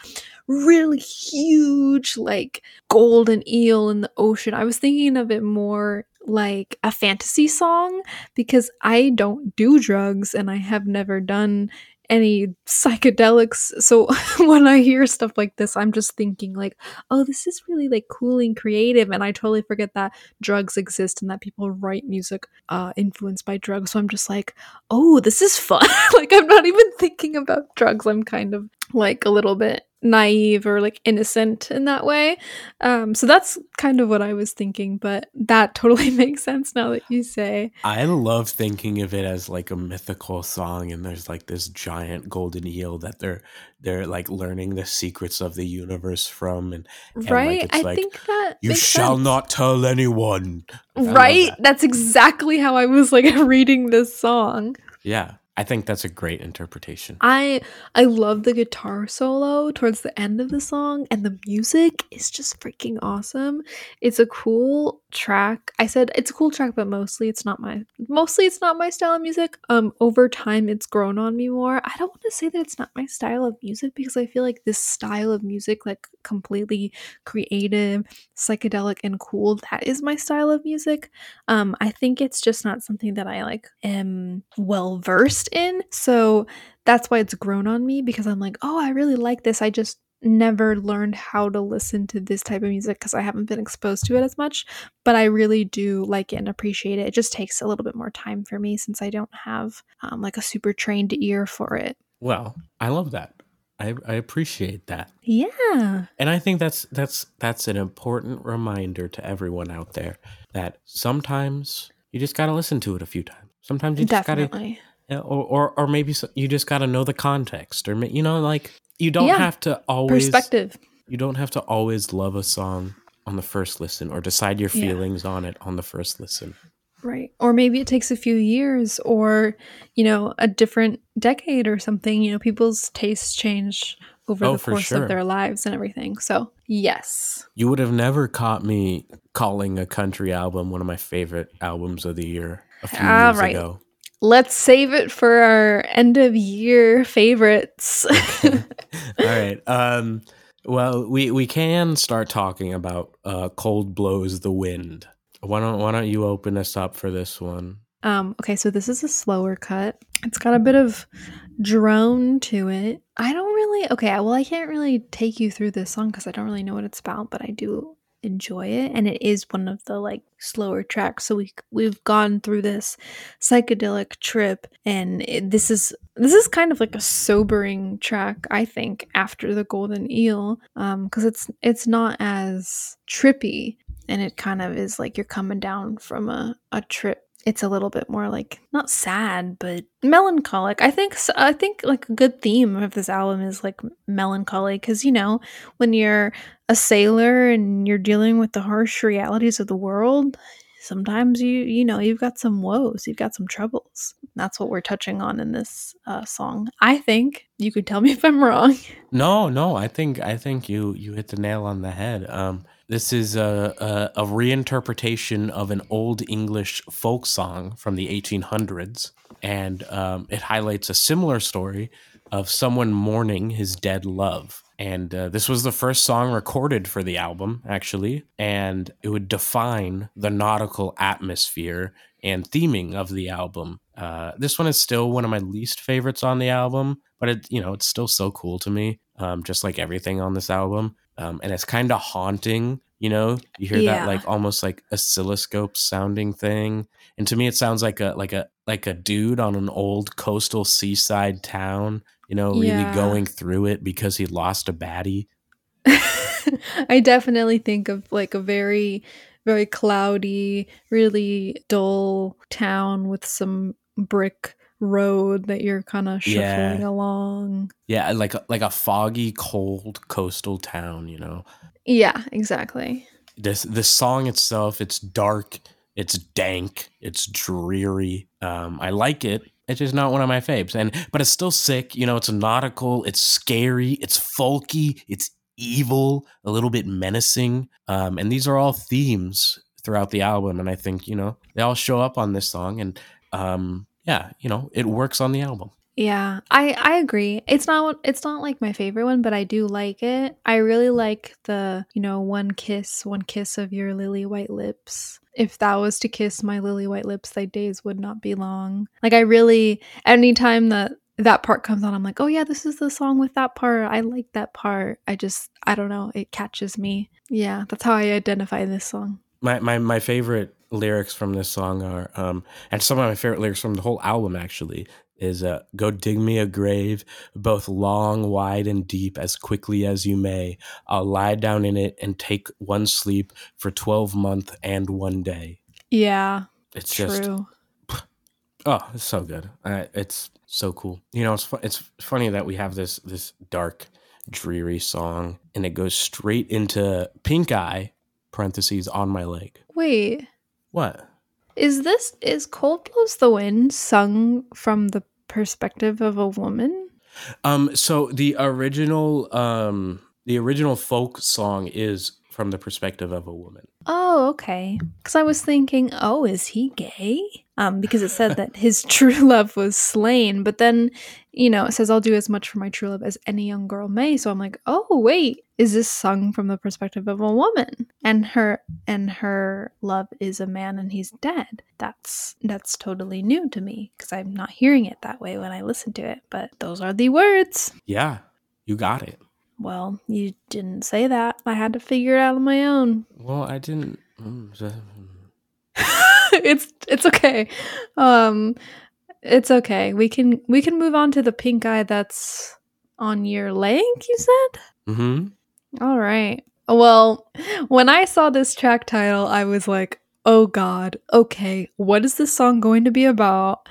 really huge like golden eel in the ocean. I was thinking of it more like a fantasy song because i don't do drugs and i have never done any psychedelics. So when I hear stuff like this, I'm just thinking like, oh, this is really like cool and creative. And I totally forget that drugs exist and that people write music uh, influenced by drugs. So I'm just like, oh, this is fun. like I'm not even thinking about drugs. I'm kind of like a little bit naive or like innocent in that way. Um, so that's kind of what I was thinking, but that totally makes sense now that you say. I love thinking of it as like a mythical song and there's like this giant golden eel that they're they're like learning the secrets of the universe from and, and right. like, I like, think that you shall sense. not tell anyone. Right? that. That's exactly how I was like reading this song. Yeah. I think that's a great interpretation. I I love the guitar solo towards the end of the song and the music is just freaking awesome. It's a cool track. I said it's a cool track but mostly it's not my mostly it's not my style of music. Um over time it's grown on me more. I don't want to say that it's not my style of music because I feel like this style of music like completely creative, psychedelic and cool that is my style of music. Um I think it's just not something that I like am well versed in. So that's why it's grown on me because I'm like, oh, I really like this. I just never learned how to listen to this type of music because I haven't been exposed to it as much. But I really do like it and appreciate it. It just takes a little bit more time for me since I don't have um, like a super trained ear for it. Well, I love that. I, I appreciate that. Yeah. And I think that's that's that's an important reminder to everyone out there that sometimes you just got to listen to it a few times. Sometimes you just got to Definitely. Yeah, or, or or maybe you just got to know the context or you know like you don't Yeah. have to always Perspective. you don't have to always love a song on the first listen or decide your Yeah. feelings on it on the first listen Right. Or maybe it takes a few years or, you know, a different decade or something. You know, people's tastes change over Oh, the course sure. of their lives and everything. So, yes. you would have never caught me calling a country album one of my favorite albums of the year a few Ah, years right. ago Let's save it for our end of year favorites. all right um well we we can start talking about uh cold blows the wind why don't why don't you open us up for this one um, okay, so this is a slower cut. It's got a bit of drone to it. I don't really, okay, well, I can't really take you through this song because I don't really know what it's about, but I do enjoy it and it is one of the like slower tracks. So we we've gone through this psychedelic trip and it, this is this is kind of like a sobering track i think after the golden eel um because it's it's not as trippy and it kind of is like you're coming down from a, a trip. It's a little bit more like not sad but melancholic. I think i think like a good theme of this album is like melancholy because you know when you're a sailor and you're dealing with the harsh realities of the world sometimes you you know you've got some woes you've got some troubles that's what we're touching on in this uh, song i think you could tell me if i'm wrong No, no, I think I think you you hit the nail on the head. Um, this is a, a a reinterpretation of an old English folk song from the 1800s, and um, it highlights a similar story of someone mourning his dead love. And uh, this was the first song recorded for the album, actually, and it would define the nautical atmosphere and theming of the album. Uh, this one is still one of my least favorites on the album, but it you know it's still so cool to me, um, just like everything on this album. Um, and it's kind of haunting, you know. You hear Yeah. that like almost like oscilloscope sounding thing, and to me it sounds like a like a like a dude on an old coastal seaside town, you know, really Yeah. going through it because he lost a baddie. I definitely think of like a very, very cloudy, really dull town with some brick road that you're kind of Yeah. shuffling along. Yeah, like like a foggy, cold coastal town, you know. Yeah, exactly. this the song itself it's dark it's dank it's dreary um i like it it's just not one of my faves and but it's still sick you know it's nautical it's scary it's folky it's evil a little bit menacing um and these are all themes throughout the album and i think you know they all show up on this song and um yeah you know it works on the album Yeah, I I agree. It's not it's not like my favorite one, but I do like it. I really like the, you know, one kiss, one kiss of your lily white lips. If that was to kiss my lily white lips, thy days would not be long. Like I really anytime that that part comes on, I'm like, oh yeah, this is the song with that part. I like that part. I just, I don't know, it catches me. Yeah, that's how I identify this song. My my my favorite lyrics from this song are, um, and some of my favorite lyrics from the whole album actually is uh, go dig me a grave both long wide and deep as quickly as you may i'll lie down in it and take one sleep for 12 month and one day Yeah, it's true. just oh it's so good. Uh, it's so cool. You know it's fu- it's funny that we have this this dark dreary song and it goes straight into pink eye parentheses on my leg. Wait, what? Is this is Cold Blows the Wind sung from the perspective of a woman? Um, so the original, um, the original folk song is from the perspective of a woman. Oh, okay. Because I was thinking, oh, is he gay? Um, because it said that his true love was slain, but then, you know, it says, "I'll do as much for my true love as any young girl may." So I'm like, oh, wait, is this sung from the perspective of a woman? And her and her love is a man, and he's dead. That's that's totally new to me because I'm not hearing it that way when I listen to it. But those are the words. Yeah, you got it. Well, you didn't say that. I had to figure it out on my own. Well, I didn't. it's it's okay. Um it's okay. We can we can move on to the pink eye that's on your leg, you said? Mhm. All right. Well, when I saw this track title, I was like, "Oh god. Okay, what is this song going to be about?"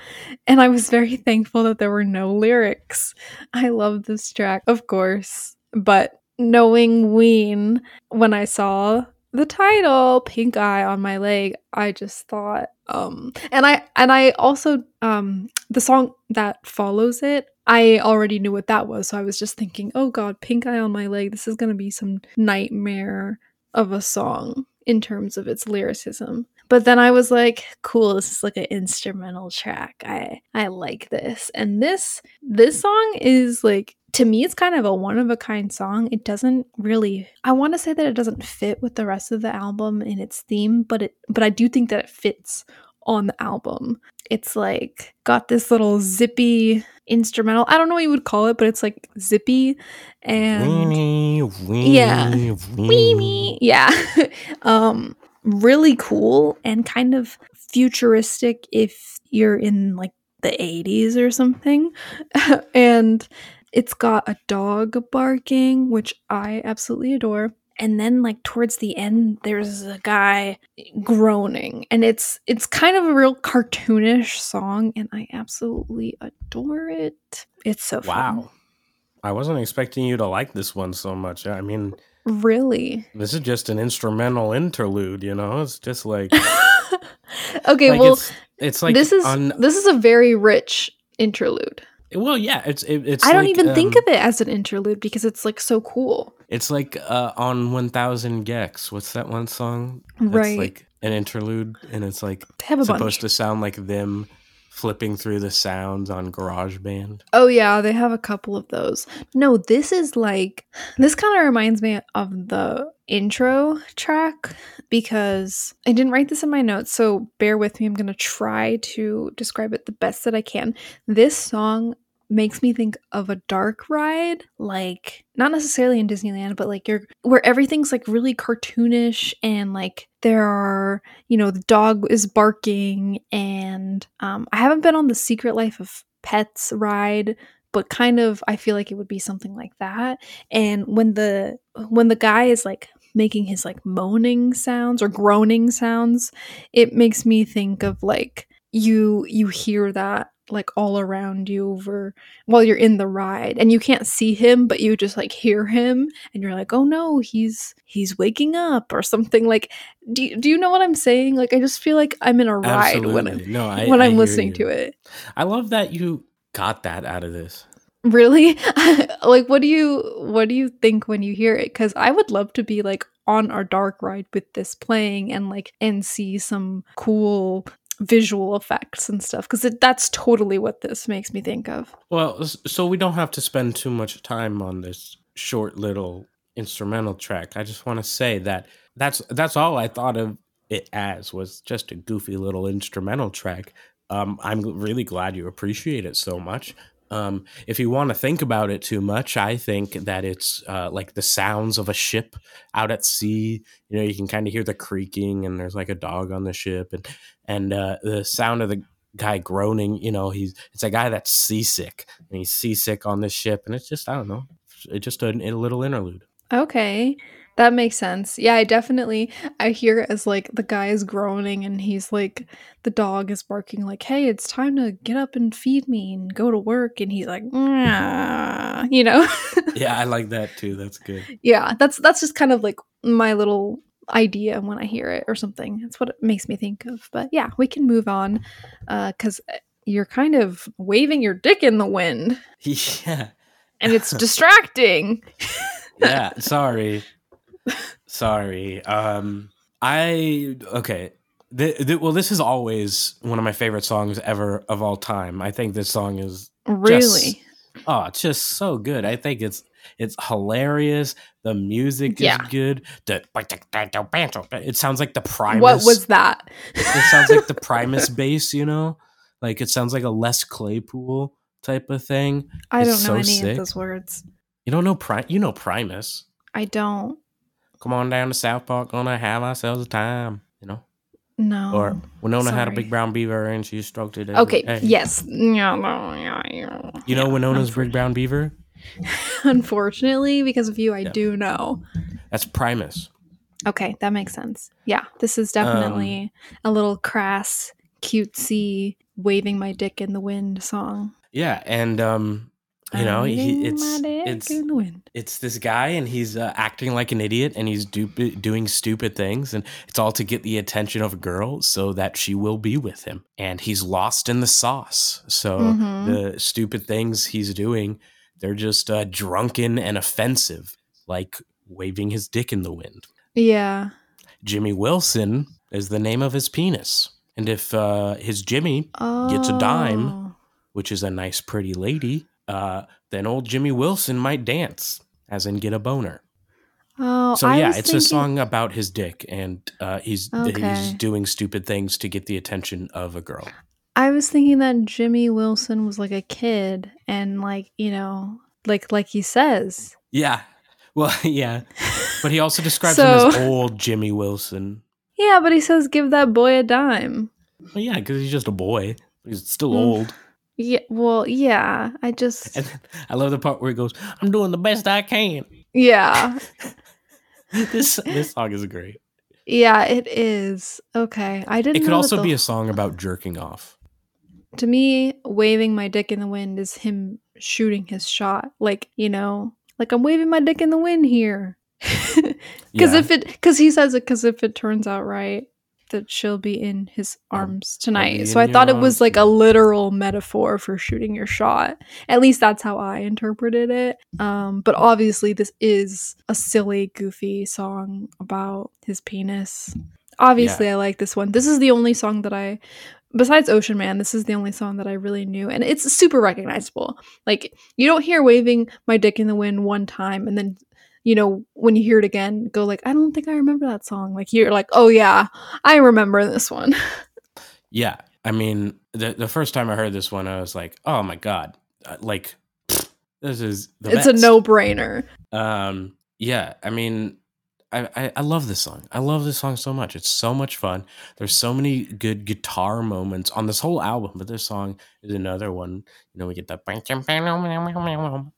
And I was very thankful that there were no lyrics. I love this track, of course, but knowing Ween when I saw the title pink eye on my leg i just thought um and i and i also um the song that follows it i already knew what that was. So i was just thinking oh god pink eye on my leg this is going to be some nightmare of a song in terms of its lyricism. But then i was like cool this is like an instrumental track. I i like this. And this this song is like to me it's kind of a one of a kind song it doesn't really i want to say that it doesn't fit with the rest of the album in its theme but it but i do think that it fits on the album it's like got this little zippy instrumental i don't know what you would call it but it's like zippy and Weenie, weenie, Yeah. weenie. Wee wee. Yeah. um really cool and kind of futuristic if you're in like the 80s or something. and it's got a dog barking, which I absolutely adore. And then like towards the end there's a guy groaning and it's it's kind of a real cartoonish song and I absolutely adore it. It's so fun. Wow. I wasn't expecting you to like this one so much. I mean, Really? this is just an instrumental interlude, you know? It's just like, okay, like well it's, it's like this is on, this is a very rich interlude. Well, yeah, it's it, it's I don't like, even think um, of it as an interlude because it's like so cool. It's like uh, on 1000 Gex. What's that one song? Right. It's like an interlude, and it's like They have a supposed bunch. to sound like them flipping through the sounds on GarageBand. Oh yeah, they have a couple of those. No, this is like this kind of reminds me of the intro track because I didn't write this in my notes, so bear with me. I'm going to try to describe it the best that I can. This song makes me think of a dark ride, like not necessarily in Disneyland, but like you're where everything's like really cartoonish and like there are, you know, the dog is barking and um I haven't been on the Secret Life of Pets ride, but kind of I feel like it would be something like that. And when the when the guy is like making his like moaning sounds or groaning sounds, it makes me think of like you you hear that like all around you over while you're in the ride and you can't see him but you just like hear him and you're like oh no he's he's waking up or something like do, you- do you know what i'm saying? Like i just feel like i'm in a ride when i'm no, I, when I i'm listening you. to it. I love that you got that out of this. really? Like what do you what do you think when you hear it? Because i would love to be like on our dark ride with this playing and like and see some cool visual effects and stuff because that's totally what this makes me think of Well, so we don't have to spend too much time on this short little instrumental track. I just want to say that that's that's all I thought of it as was just a goofy little instrumental track. Um, I'm really glad you appreciate it so much. Um, if you want to think about it too much, I think that it's uh, like the sounds of a ship out at sea. You know, you can kind of hear the creaking, and there's like a dog on the ship, and and uh, the sound of the guy groaning. You know, he's it's a guy that's seasick, and he's seasick on this ship, and it's just I don't know, it's just a, a little interlude. Okay. That makes sense. Yeah, I definitely I hear it as like the guy is groaning and he's like the dog is barking like, "Hey, it's time to get up and feed me and go to work." And he's like, you know. Yeah, I like that too. That's good. yeah, that's that's just kind of like my little idea when I hear it or something. That's what it makes me think of. But yeah, we can move on uh cuz you're kind of waving your dick in the wind Yeah, and it's distracting. yeah. Sorry, sorry. Um, I okay. Th- th- well, this is always one of my favorite songs ever of all time. I think this song is really? oh, it's just so good. I think it's it's hilarious. The music Yeah. is good. The it sounds like the Primus. What was that? it sounds like the Primus bass, you know? Like it sounds like a Les Claypool type of thing. I It's don't know so any sick. of those words. You don't know Pri- you know Primus. I don't Come on down to South Park, gonna have ourselves a time, you know? No. Or Winona had a big brown beaver and she stroked it. okay, day. yes. Yeah, no, yeah, yeah. You know Yeah, Winona's big brown beaver? Unfortunately, because of you, I Yeah. do know. That's Primus. Okay, that makes sense. Yeah, this is Um, definitely a little crass, cutesy, waving my dick in the wind song. Yeah, and um, you know, he, it's it's in the wind. it's this guy and he's uh, acting like an idiot and he's du- doing stupid things and it's all to get the attention of a girl so that she will be with him and he's lost in the sauce so Mhm. the stupid things he's doing they're just uh, drunken and offensive like waving his dick in the wind Yeah. jimmy wilson is the name of his penis and if uh, his jimmy Oh. Gets a dime. which is a nice pretty lady uh, then old jimmy wilson might dance as in get a boner Oh, So yeah, it's a song about his dick, and uh, he's Okay. he's doing stupid things to get the attention of a girl. I was thinking that Jimmy Wilson was like a kid, and like you know, like like he says. Yeah, well, yeah, but he also describes him as old Jimmy Wilson. Yeah, but he says, "Give that boy a dime." Well, yeah, because he's just a boy. He's still Mm. old. Yeah, well, yeah. I just, And I love the part where he goes, "I'm doing the best I can." yeah, this this song is great. yeah. It is okay. I didn't. It could also that be a song about jerking off. to me, waving my dick in the wind is him shooting his shot. Like you know, like I'm waving my dick in the wind here. Because Yeah. if it, because he says it, because if it turns out right, that she'll be in his arms tonight. So I thought it was like a literal metaphor for shooting your shot. At least that's how I interpreted it. Um, but obviously, this is a silly, goofy song about his penis. Obviously, I like this one. This is the only song that I, besides Ocean Man, this is the only song that I really knew, and it's super recognizable. Like you don't hear "Waving My Dick in the Wind" one time, and then you know when you hear it again, go like, "I don't think I remember that song." Like you're like, "Oh yeah, I remember this one." Yeah, I mean, the the first time I heard this one, I was like, "Oh my god!" Uh, like, this is the it's a no brainer. Um, yeah, I mean, I, I love this song. I love this song so much. It's so much fun. There's so many good guitar moments on this whole album, but this song is another one. You know, we get that.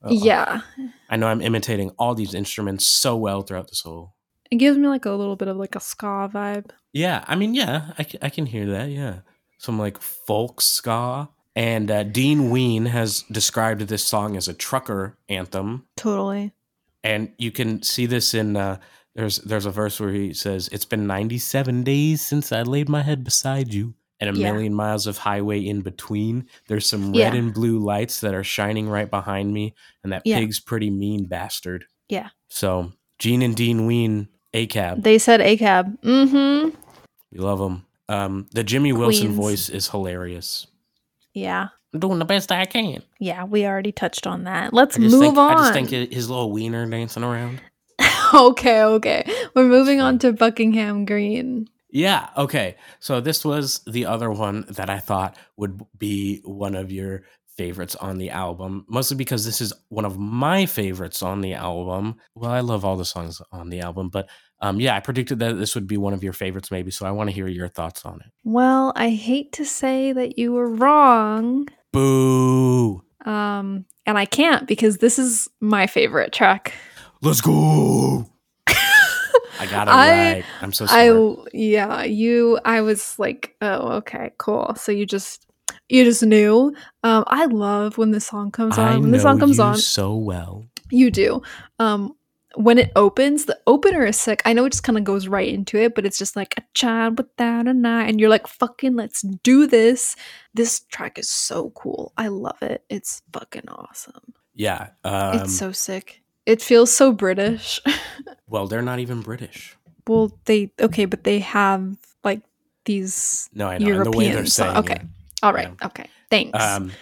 Yeah, I know I'm imitating all these instruments so well throughout this whole. it gives me like a little bit of like a ska vibe. Yeah, I mean, yeah, I, I can hear that. Yeah, some like folk ska. And uh, Dean Ween has described this song as a trucker anthem. Totally. and you can see this in uh, there's there's a verse where he says it's been 97 days since i laid my head beside you and a Yeah. million miles of highway in between there's some red Yeah. and blue lights that are shining right behind me and that Yeah. pig's pretty mean bastard Yeah. so gene and dean ween a cab They said a cab. Mm-hmm. we love them um, the jimmy wilson Queens. voice is hilarious Yeah. i'm doing the best i can Yeah, we already touched on that. Let's move think, on. i just think his little wiener dancing around okay, okay. We're moving on to Buckingham Green. Yeah. Okay. So this was the other one that I thought would be one of your favorites on the album, mostly because this is one of my favorites on the album. Well, I love all the songs on the album, but um, yeah, I predicted that this would be one of your favorites, maybe. So I want to hear your thoughts on it. Well, I hate to say that you were wrong. Boo! Um, and I can't because this is my favorite track. Let's go. I got it I- right. I'm so sorry. I yeah, you I was like, "Oh, okay, cool." So you just you just knew. Um I love when this song comes on. I when the song comes you on, so well. you do. Um when it opens, the opener is sick. I know it just kind of goes right into it, but it's just like a child without a night, and you're like, "Fucking, let's do this!" This track is so cool. I love it. It's fucking awesome. Yeah. Um, it's so sick. It feels so British. well, they're not even British. well, they okay, but they have like these No, I know. and the way they're European saying okay. it. All right. Okay. Thanks. Um,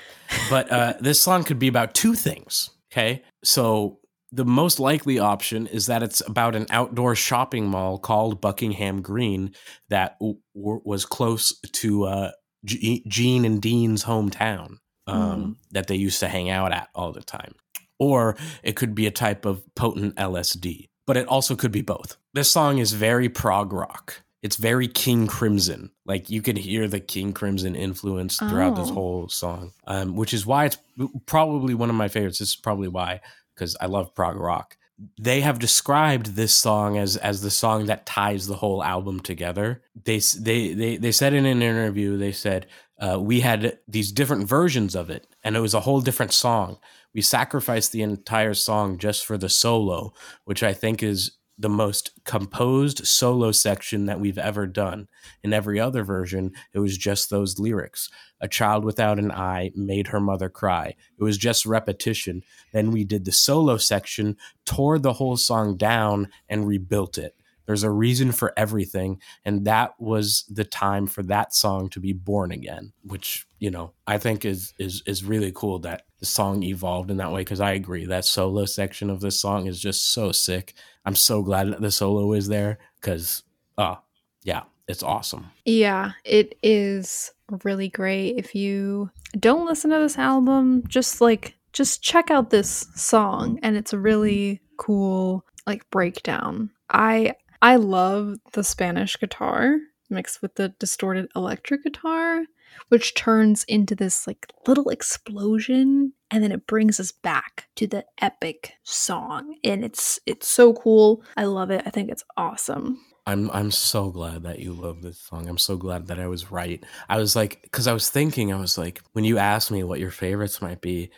but uh, this song could be about two things. Okay. So the most likely option is that it's about an outdoor shopping mall called Buckingham Green that w- w- was close to uh, G- Gene and Dean's hometown um, that they used to hang out at all the time. Or it could be a type of potent LSD, but it also could be both. This song is very prog rock. It's very King Crimson. Like you can hear the King Crimson influence throughout this Oh. whole song, um, which is why it's probably one of my favorites. This is probably why, because I love prog rock. They have described this song as as the song that ties the whole album together. They they they they said in an interview, they said uh, we had these different versions of it, and it was a whole different song. We sacrificed the entire song just for the solo, which I think is the most composed solo section that we've ever done. In every other version, it was just those lyrics. A child without an eye made her mother cry. It was just repetition. Then we did the solo section, tore the whole song down, and rebuilt it. There's a reason for everything, and that was the time for that song to be born again, which you know I think is is is really cool that the song evolved in that way. Because I agree that solo section of this song is just so sick. I'm so glad that the solo is there because, uh, yeah, it's awesome. yeah, it is really great. If you don't listen to this album, just like just check out this song and it's a really cool like breakdown. I I love the Spanish guitar mixed with the distorted electric guitar, which turns into this like little explosion and then it brings us back to the epic song. And it's it's so cool. I love it. I think it's awesome. I'm I'm so glad that you love this song. I'm so glad that I was right. I was like, because I was thinking, I was like, when you asked me what your favorites might be,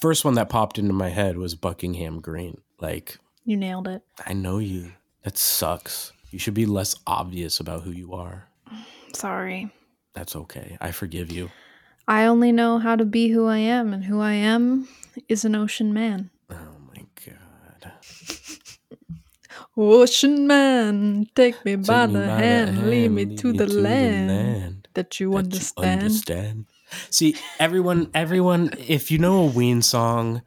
first one that popped into my head was Buckingham Green. Like, You nailed it. I know you. That sucks. You should be less obvious about who you are. Sorry. That's okay. I forgive you. I only know how to be who I am, and who I am is an ocean man. Oh my god. Ocean man, take me by me the by hand, lead me lead to the land land that you that you understand. understand. See, everyone, everyone, if you know a Ween song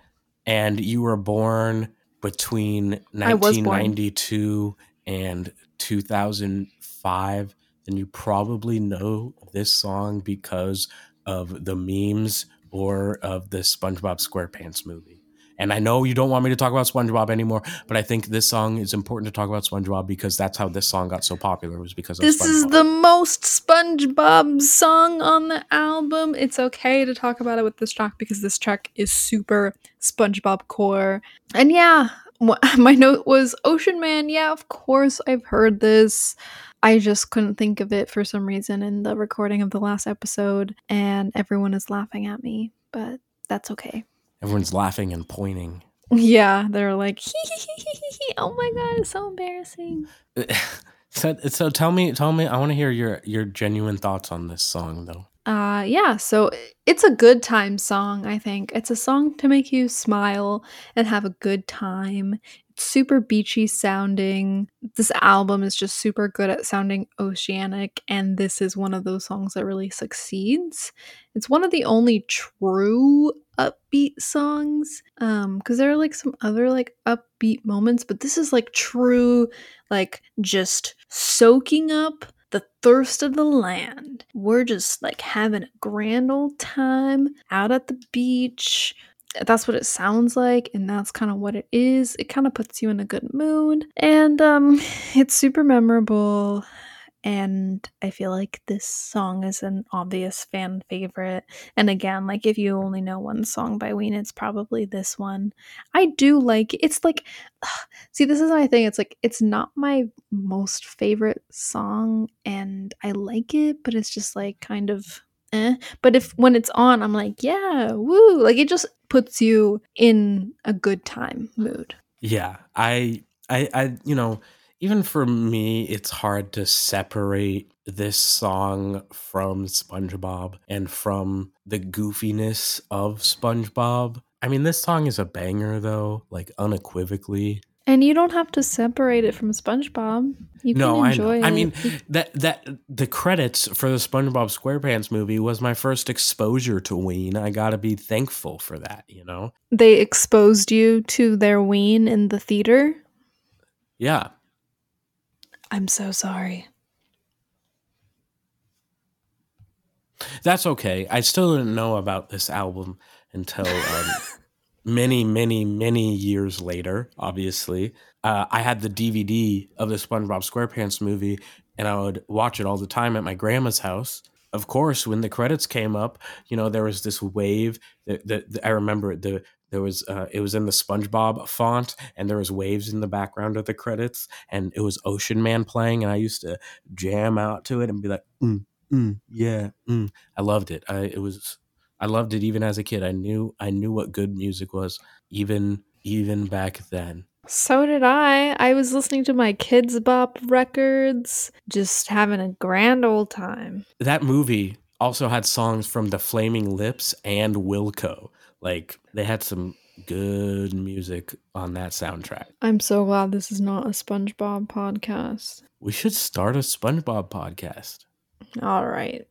and you were born between I was born. 1992 and 2005, then you probably know this song because of the memes or of the SpongeBob SquarePants movie. And I know you don't want me to talk about SpongeBob anymore, but I think this song is important to talk about SpongeBob because that's how this song got so popular was because of This is the most SpongeBob song on the album. It's okay to talk about it with this track because this track is super SpongeBob core. And yeah, my note was Ocean Man. Yeah, of course I've heard this. I just couldn't think of it for some reason in the recording of the last episode, and everyone is laughing at me, but that's okay. Everyone's laughing and pointing. Yeah, they're like, hee hee hee. Oh my god, it's so embarrassing. so, so tell me, tell me. I want to hear your your genuine thoughts on this song, though. Uh yeah, so it's a good time song, I think. It's a song to make you smile and have a good time. It's super beachy sounding. This album is just super good at sounding oceanic and this is one of those songs that really succeeds. It's one of the only true upbeat songs um cuz there are like some other like upbeat moments, but this is like true like just soaking up the thirst of the land. We're just like having a grand old time out at the beach. That's what it sounds like, and that's kind of what it is. It kind of puts you in a good mood, and um, it's super memorable and I feel like this song is an obvious fan favorite. And again, like if you only know one song by Ween, it's probably this one. I do like it's like ugh, see this is my thing. It's like it's not my most favorite song and I like it, but it's just like kind of eh. But if when it's on, I'm like, yeah, woo. Like it just puts you in a good time mood. Yeah. I I I you know even for me, it's hard to separate this song from SpongeBob and from the goofiness of SpongeBob. I mean, this song is a banger, though, like unequivocally. And you don't have to separate it from SpongeBob. You no, can enjoy I. I mean, that that the credits for the SpongeBob SquarePants movie was my first exposure to Ween. I gotta be thankful for that. You know. they exposed you to their ween in the theater. Yeah. I'm so sorry. That's okay. I still didn't know about this album until um, many, many, many years later. Obviously, uh, I had the DVD of the SpongeBob SquarePants movie, and I would watch it all the time at my grandma's house. Of course, when the credits came up, you know there was this wave. That, that, that I remember. The there was uh, it was in the SpongeBob font, and there was waves in the background of the credits, and it was Ocean Man playing, and I used to jam out to it and be like, mm, mm, yeah, mm. I loved it. I it was I loved it even as a kid. I knew I knew what good music was even even back then. So did I. I was listening to my Kidz Bop records, just having a grand old time. That movie also had songs from The Flaming Lips and Wilco. Like they had some good music on that soundtrack. I'm so glad this is not a SpongeBob podcast. We should start a SpongeBob podcast. All right.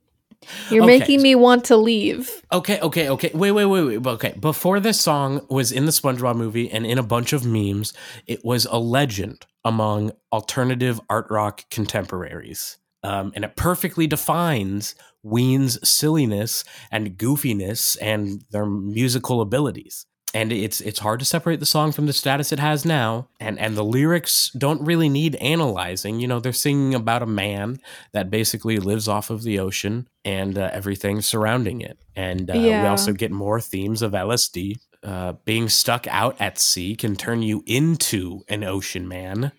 You're Okay. making me want to leave. Okay, okay, okay. Wait, wait, wait, wait. Okay. Before this song was in the SpongeBob movie and in a bunch of memes, it was a legend among alternative art rock contemporaries. Um, and it perfectly defines Ween's silliness and goofiness and their musical abilities. And it's it's hard to separate the song from the status it has now. And and the lyrics don't really need analyzing. You know, they're singing about a man that basically lives off of the ocean and uh, everything surrounding it. And uh, we also get more themes of LSD. Uh, being stuck out at sea can turn you into an ocean man,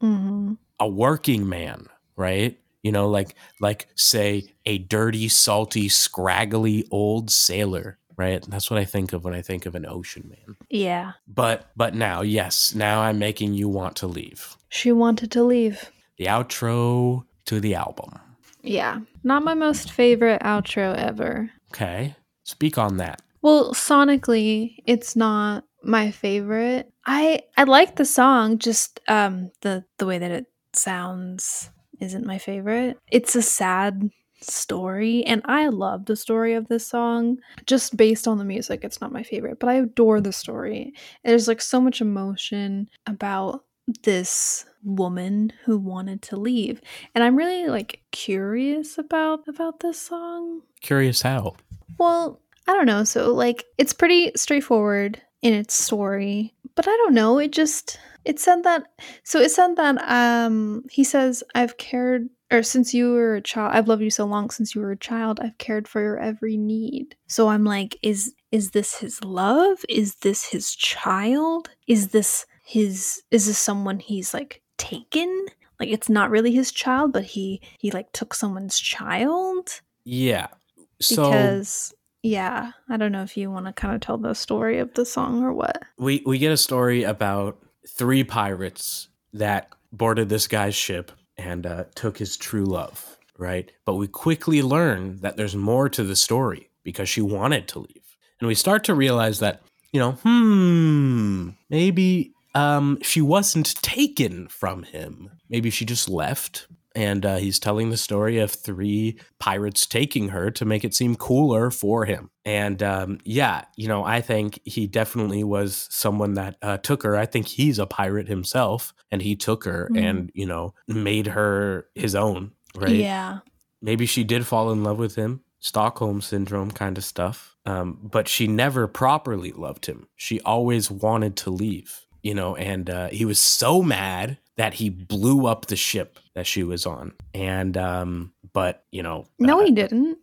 hmm a working man, right? You know, like like say a dirty, salty, scraggly old sailor, right? That's what I think of when I think of an ocean man. Yeah. But but now, yes, now I'm making you want to leave. She wanted to leave. The outro to the album. Yeah. Not my most favorite outro ever. Okay. Speak on that. Well, sonically, it's not my favorite. I I like the song, just um the the way that it sounds isn't my favorite. It's a sad story and I love the story of this song. Just based on the music, it's not my favorite, but I adore the story. There's like so much emotion about this woman who wanted to leave. And I'm really like curious about about this song. Curious how. Well, I don't know. So like it's pretty straightforward in its story, but I don't know. It just it said that so it said that um he says I've cared or since you were a child I've loved you so long since you were a child I've cared for your every need. So I'm like is is this his love? Is this his child? Is this his is this someone he's like taken? Like it's not really his child, but he he like took someone's child Yeah. So because yeah i don't know if you want to kind of tell the story of the song or what we we get a story about three pirates that boarded this guy's ship and uh, took his true love, right? But we quickly learn that there's more to the story because she wanted to leave, and we start to realize that you know, hmm, maybe um, she wasn't taken from him. Maybe she just left. And uh, he's telling the story of three pirates taking her to make it seem cooler for him. And um, yeah, you know, I think he definitely was someone that uh, took her. I think he's a pirate himself, and he took her Mhm. and, you know, made her his own. right? Yeah. maybe she did fall in love with him stockholm syndrome kind of stuff um, but she never properly loved him she always wanted to leave you know and uh, he was so mad that he blew up the ship that she was on and um, but you know No, uh, he didn't.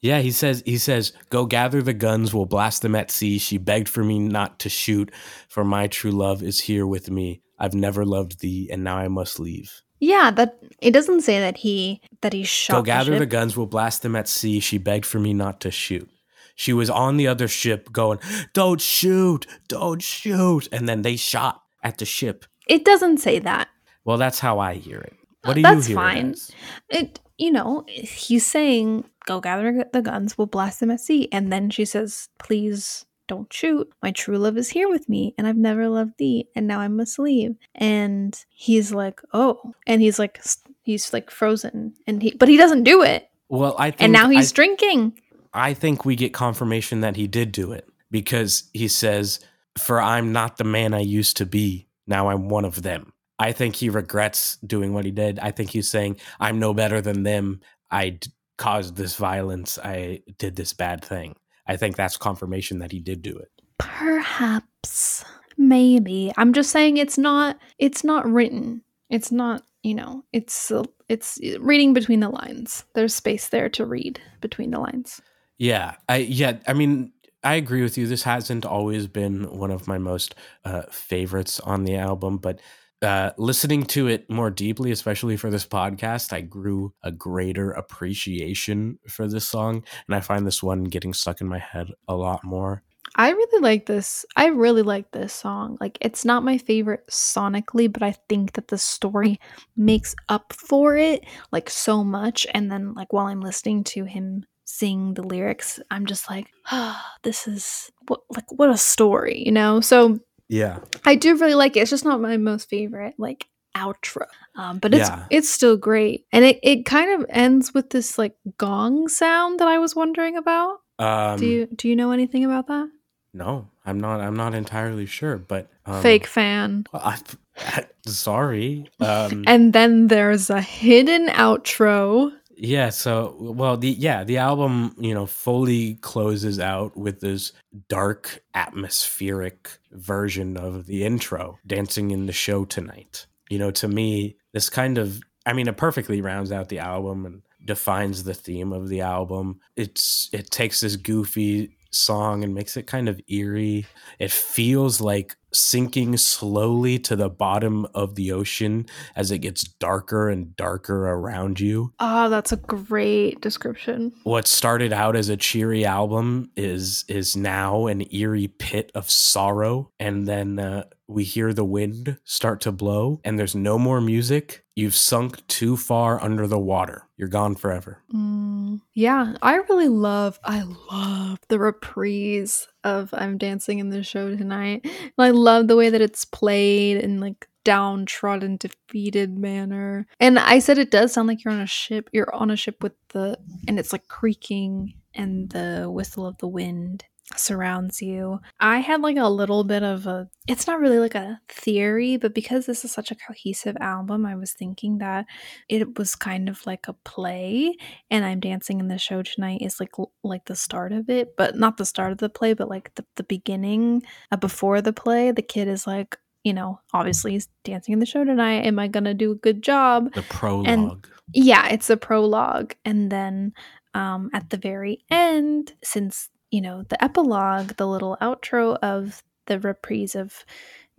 yeah he says he says go gather the guns we'll blast them at sea she begged for me not to shoot for my true love is here with me i've never loved thee and now i must leave Yeah, that it doesn't say that he that he shot. Go gather the, ship. guns, we'll blast them at sea. She begged for me not to shoot. She was on the other ship going, Don't shoot, don't shoot. And then they shot at the ship. It doesn't say that. Well, that's how I hear it. What do That's you hear? That's fine. It? It you know he's saying go gather the guns, we'll blast them at sea, and then she says, "Please don't shoot. My true love is here with me, and I've never loved thee, and now I must leave." And he's like, "Oh," and he's like, he's like frozen, and he but he doesn't do it, Well, I think and now he's I, drinking. I think we get confirmation that he did do it because he says, For I'm not the man I used to be. Now I'm one of them. I think he regrets doing what he did. I think he's saying, I'm no better than them. I d- caused this violence. I did this bad thing. I think that's confirmation that he did do it. Perhaps, maybe. I'm just saying it's not. It's not written. It's not. You know. It's it's reading between the lines. There's space there to read between the lines. Yeah, I yeah, I mean, I agree with you. This hasn't always been one of my most uh, favorites on the album, but uh, listening to it more deeply, especially for this podcast, I grew a greater appreciation for this song, and I find this one getting stuck in my head a lot more. I really like this. I really like this song. Like it's not my favorite sonically, but I think that the story makes up for it like so much and then like while I'm listening to him sing the lyrics, I'm just like, "Ah, this is what like what a story, you know?" So Yeah, I do really like it. It's just not my most favorite like outro. Um, but it's Yeah. it's still great. And it, it kind of ends with this like gong sound that I was wondering about. um, do you do you know anything about that? no, I'm not. I'm not entirely sure, but um, Fake fan. I, sorry. Um, And then there's a hidden outro. Yeah, so well the yeah, the album, you know, fully closes out with this dark atmospheric version of the intro, dancing in the show tonight. You know, to me, this kind of I mean, it perfectly rounds out the album and defines the theme of the album. It's it takes this goofy song and makes it kind of eerie. It feels like sinking slowly to the bottom of the ocean as it gets darker and darker around you. Oh, that's a great description. what started out as a cheery album is is now an eerie pit of sorrow. And then uh, we hear the wind start to blow and there's no more music. You've sunk too far under the water. You're gone forever. Mm, yeah, I really love I love the reprise of I'm dancing in the show tonight. I love the way that it's played in like downtrodden defeated manner. And I said it does sound like you're on a ship. You're on a ship with the and it's like creaking and the whistle of the wind surrounds you. I had like a little bit of a it's not really like a theory, but because this is such a cohesive album, I was thinking that it was kind of like a play and I'm dancing in the show tonight is like like the start of it, but not the start of the play, but like the, the beginning uh, before the play. The kid is like, you know, obviously he's dancing in the show tonight. Am I gonna do a good job? the prologue Yeah, it's a prologue, and then um, at the very end, since you know the epilogue, the little outro of the reprise of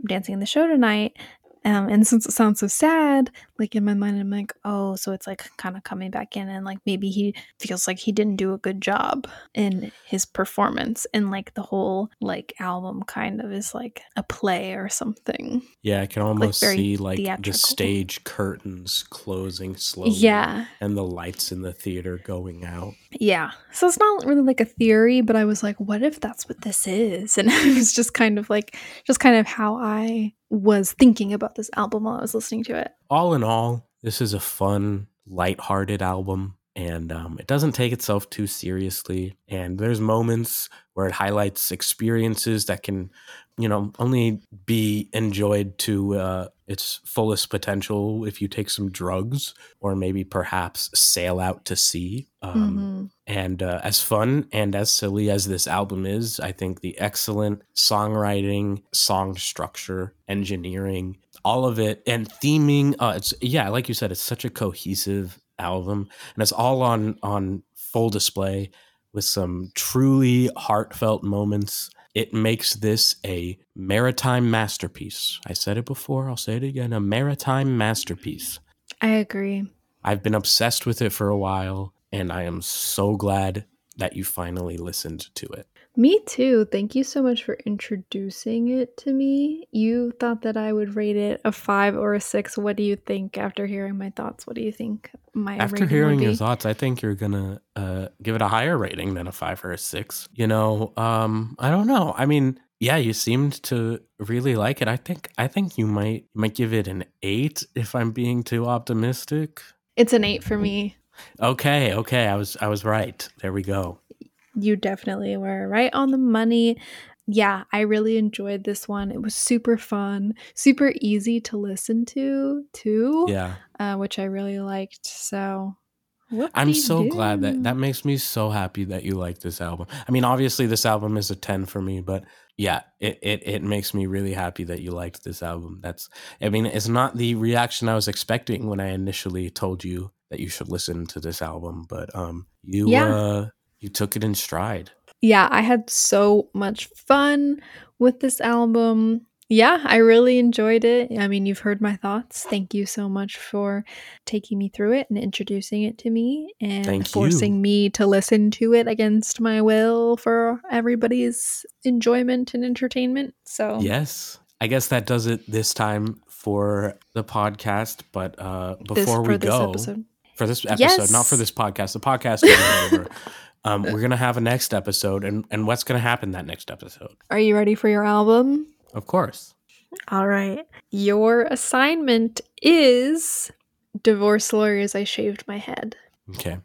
Dancing in the Show tonight. Um, and since it sounds so sad, like in my mind, I'm like, oh, so it's like kind of coming back in, and like maybe he feels like he didn't do a good job in his performance, and like the whole like album kind of is like a play or something. yeah i can almost very see like the stage curtains closing slowly Yeah, and the lights in the theater going out Yeah. So it's not really like a theory, but I was like, what if that's what this is? And it was just kind of like, just kind of how I was thinking about this album while I was listening to it. all in all, this is a fun, light-hearted album, and um, it doesn't take itself too seriously. And there's moments where it highlights experiences that can, you know, only be enjoyed to uh, its fullest potential if you take some drugs or maybe perhaps sail out to sea. Um, hmm and uh, as fun and as silly as this album is, I think the excellent songwriting, song structure, engineering, all of it, and theming. Uh, it's yeah, like you said, it's such a cohesive album, and it's all on on full display with some truly heartfelt moments. It makes this a maritime masterpiece. I said it before, I'll say it again a maritime masterpiece. I agree. I've been obsessed with it for a while, and I am so glad that you finally listened to it. Me too. Thank you so much for introducing it to me. You thought that I would rate it a five or a six. What do you think after hearing my thoughts? What do you think my After hearing your thoughts, I think you're gonna uh, give it a higher rating than a five or a six. You know, um, I don't know. I mean, yeah, you seemed to really like it. I think I think you might might give it an eight if I'm being too optimistic. It's an eight for me. Okay, okay, I was I was right. There we go. You definitely were right on the money. Yeah, I really enjoyed this one. It was super fun, super easy to listen to, too, Yeah. uh, which I really liked. So, I'm so glad that that makes me so happy that you like this album. I mean, obviously this album is a 10 for me, but yeah, it, it it makes me really happy that you liked this album. That's I mean, it's not the reaction I was expecting when I initially told you that you should listen to this album, but um you Yeah. uh you took it in stride. Yeah, I had so much fun with this album. Yeah, I really enjoyed it. I mean, you've heard my thoughts. Thank you so much for taking me through it and introducing it to me and Thank forcing you. me to listen to it against my will for everybody's enjoyment and entertainment. So, Yes. I guess that does it this time for the podcast, but uh before for we go, episode. for this episode, not for this podcast. The podcast is over. Um, we're gonna have a next episode, and and what's gonna happen that next episode? Are you ready for your album? Of course. All right. Your assignment is Divorce Lawyers I Shaved My Head. Okay.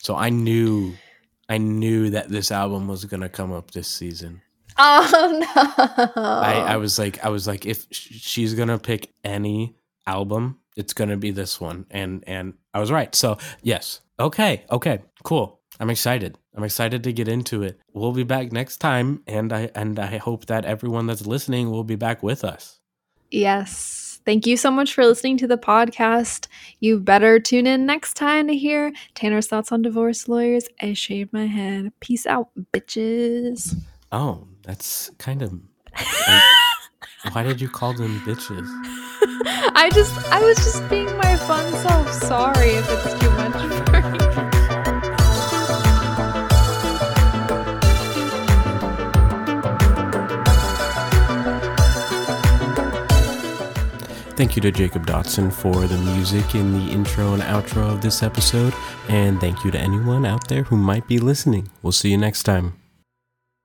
So I knew, I knew that this album was gonna come up this season. Oh no! I I was like, I was like, if she's gonna pick any album, it's gonna be this one, and and I was right. So yes. Okay. Okay. Cool. I'm excited. I'm excited to get into it. We'll be back next time, and I and I hope that everyone that's listening will be back with us. yes. Thank you so much for listening to the podcast. You better tune in next time to hear Tanner's thoughts on divorce lawyers. I shaved my head. Peace out, bitches. Oh, that's kind of. like, why did you call them bitches? I just, I was just being my fun self. Sorry if it's too much for you. Thank you to Jacob Dotson for the music in the intro and outro of this episode, and thank you to anyone out there who might be listening. We'll see you next time.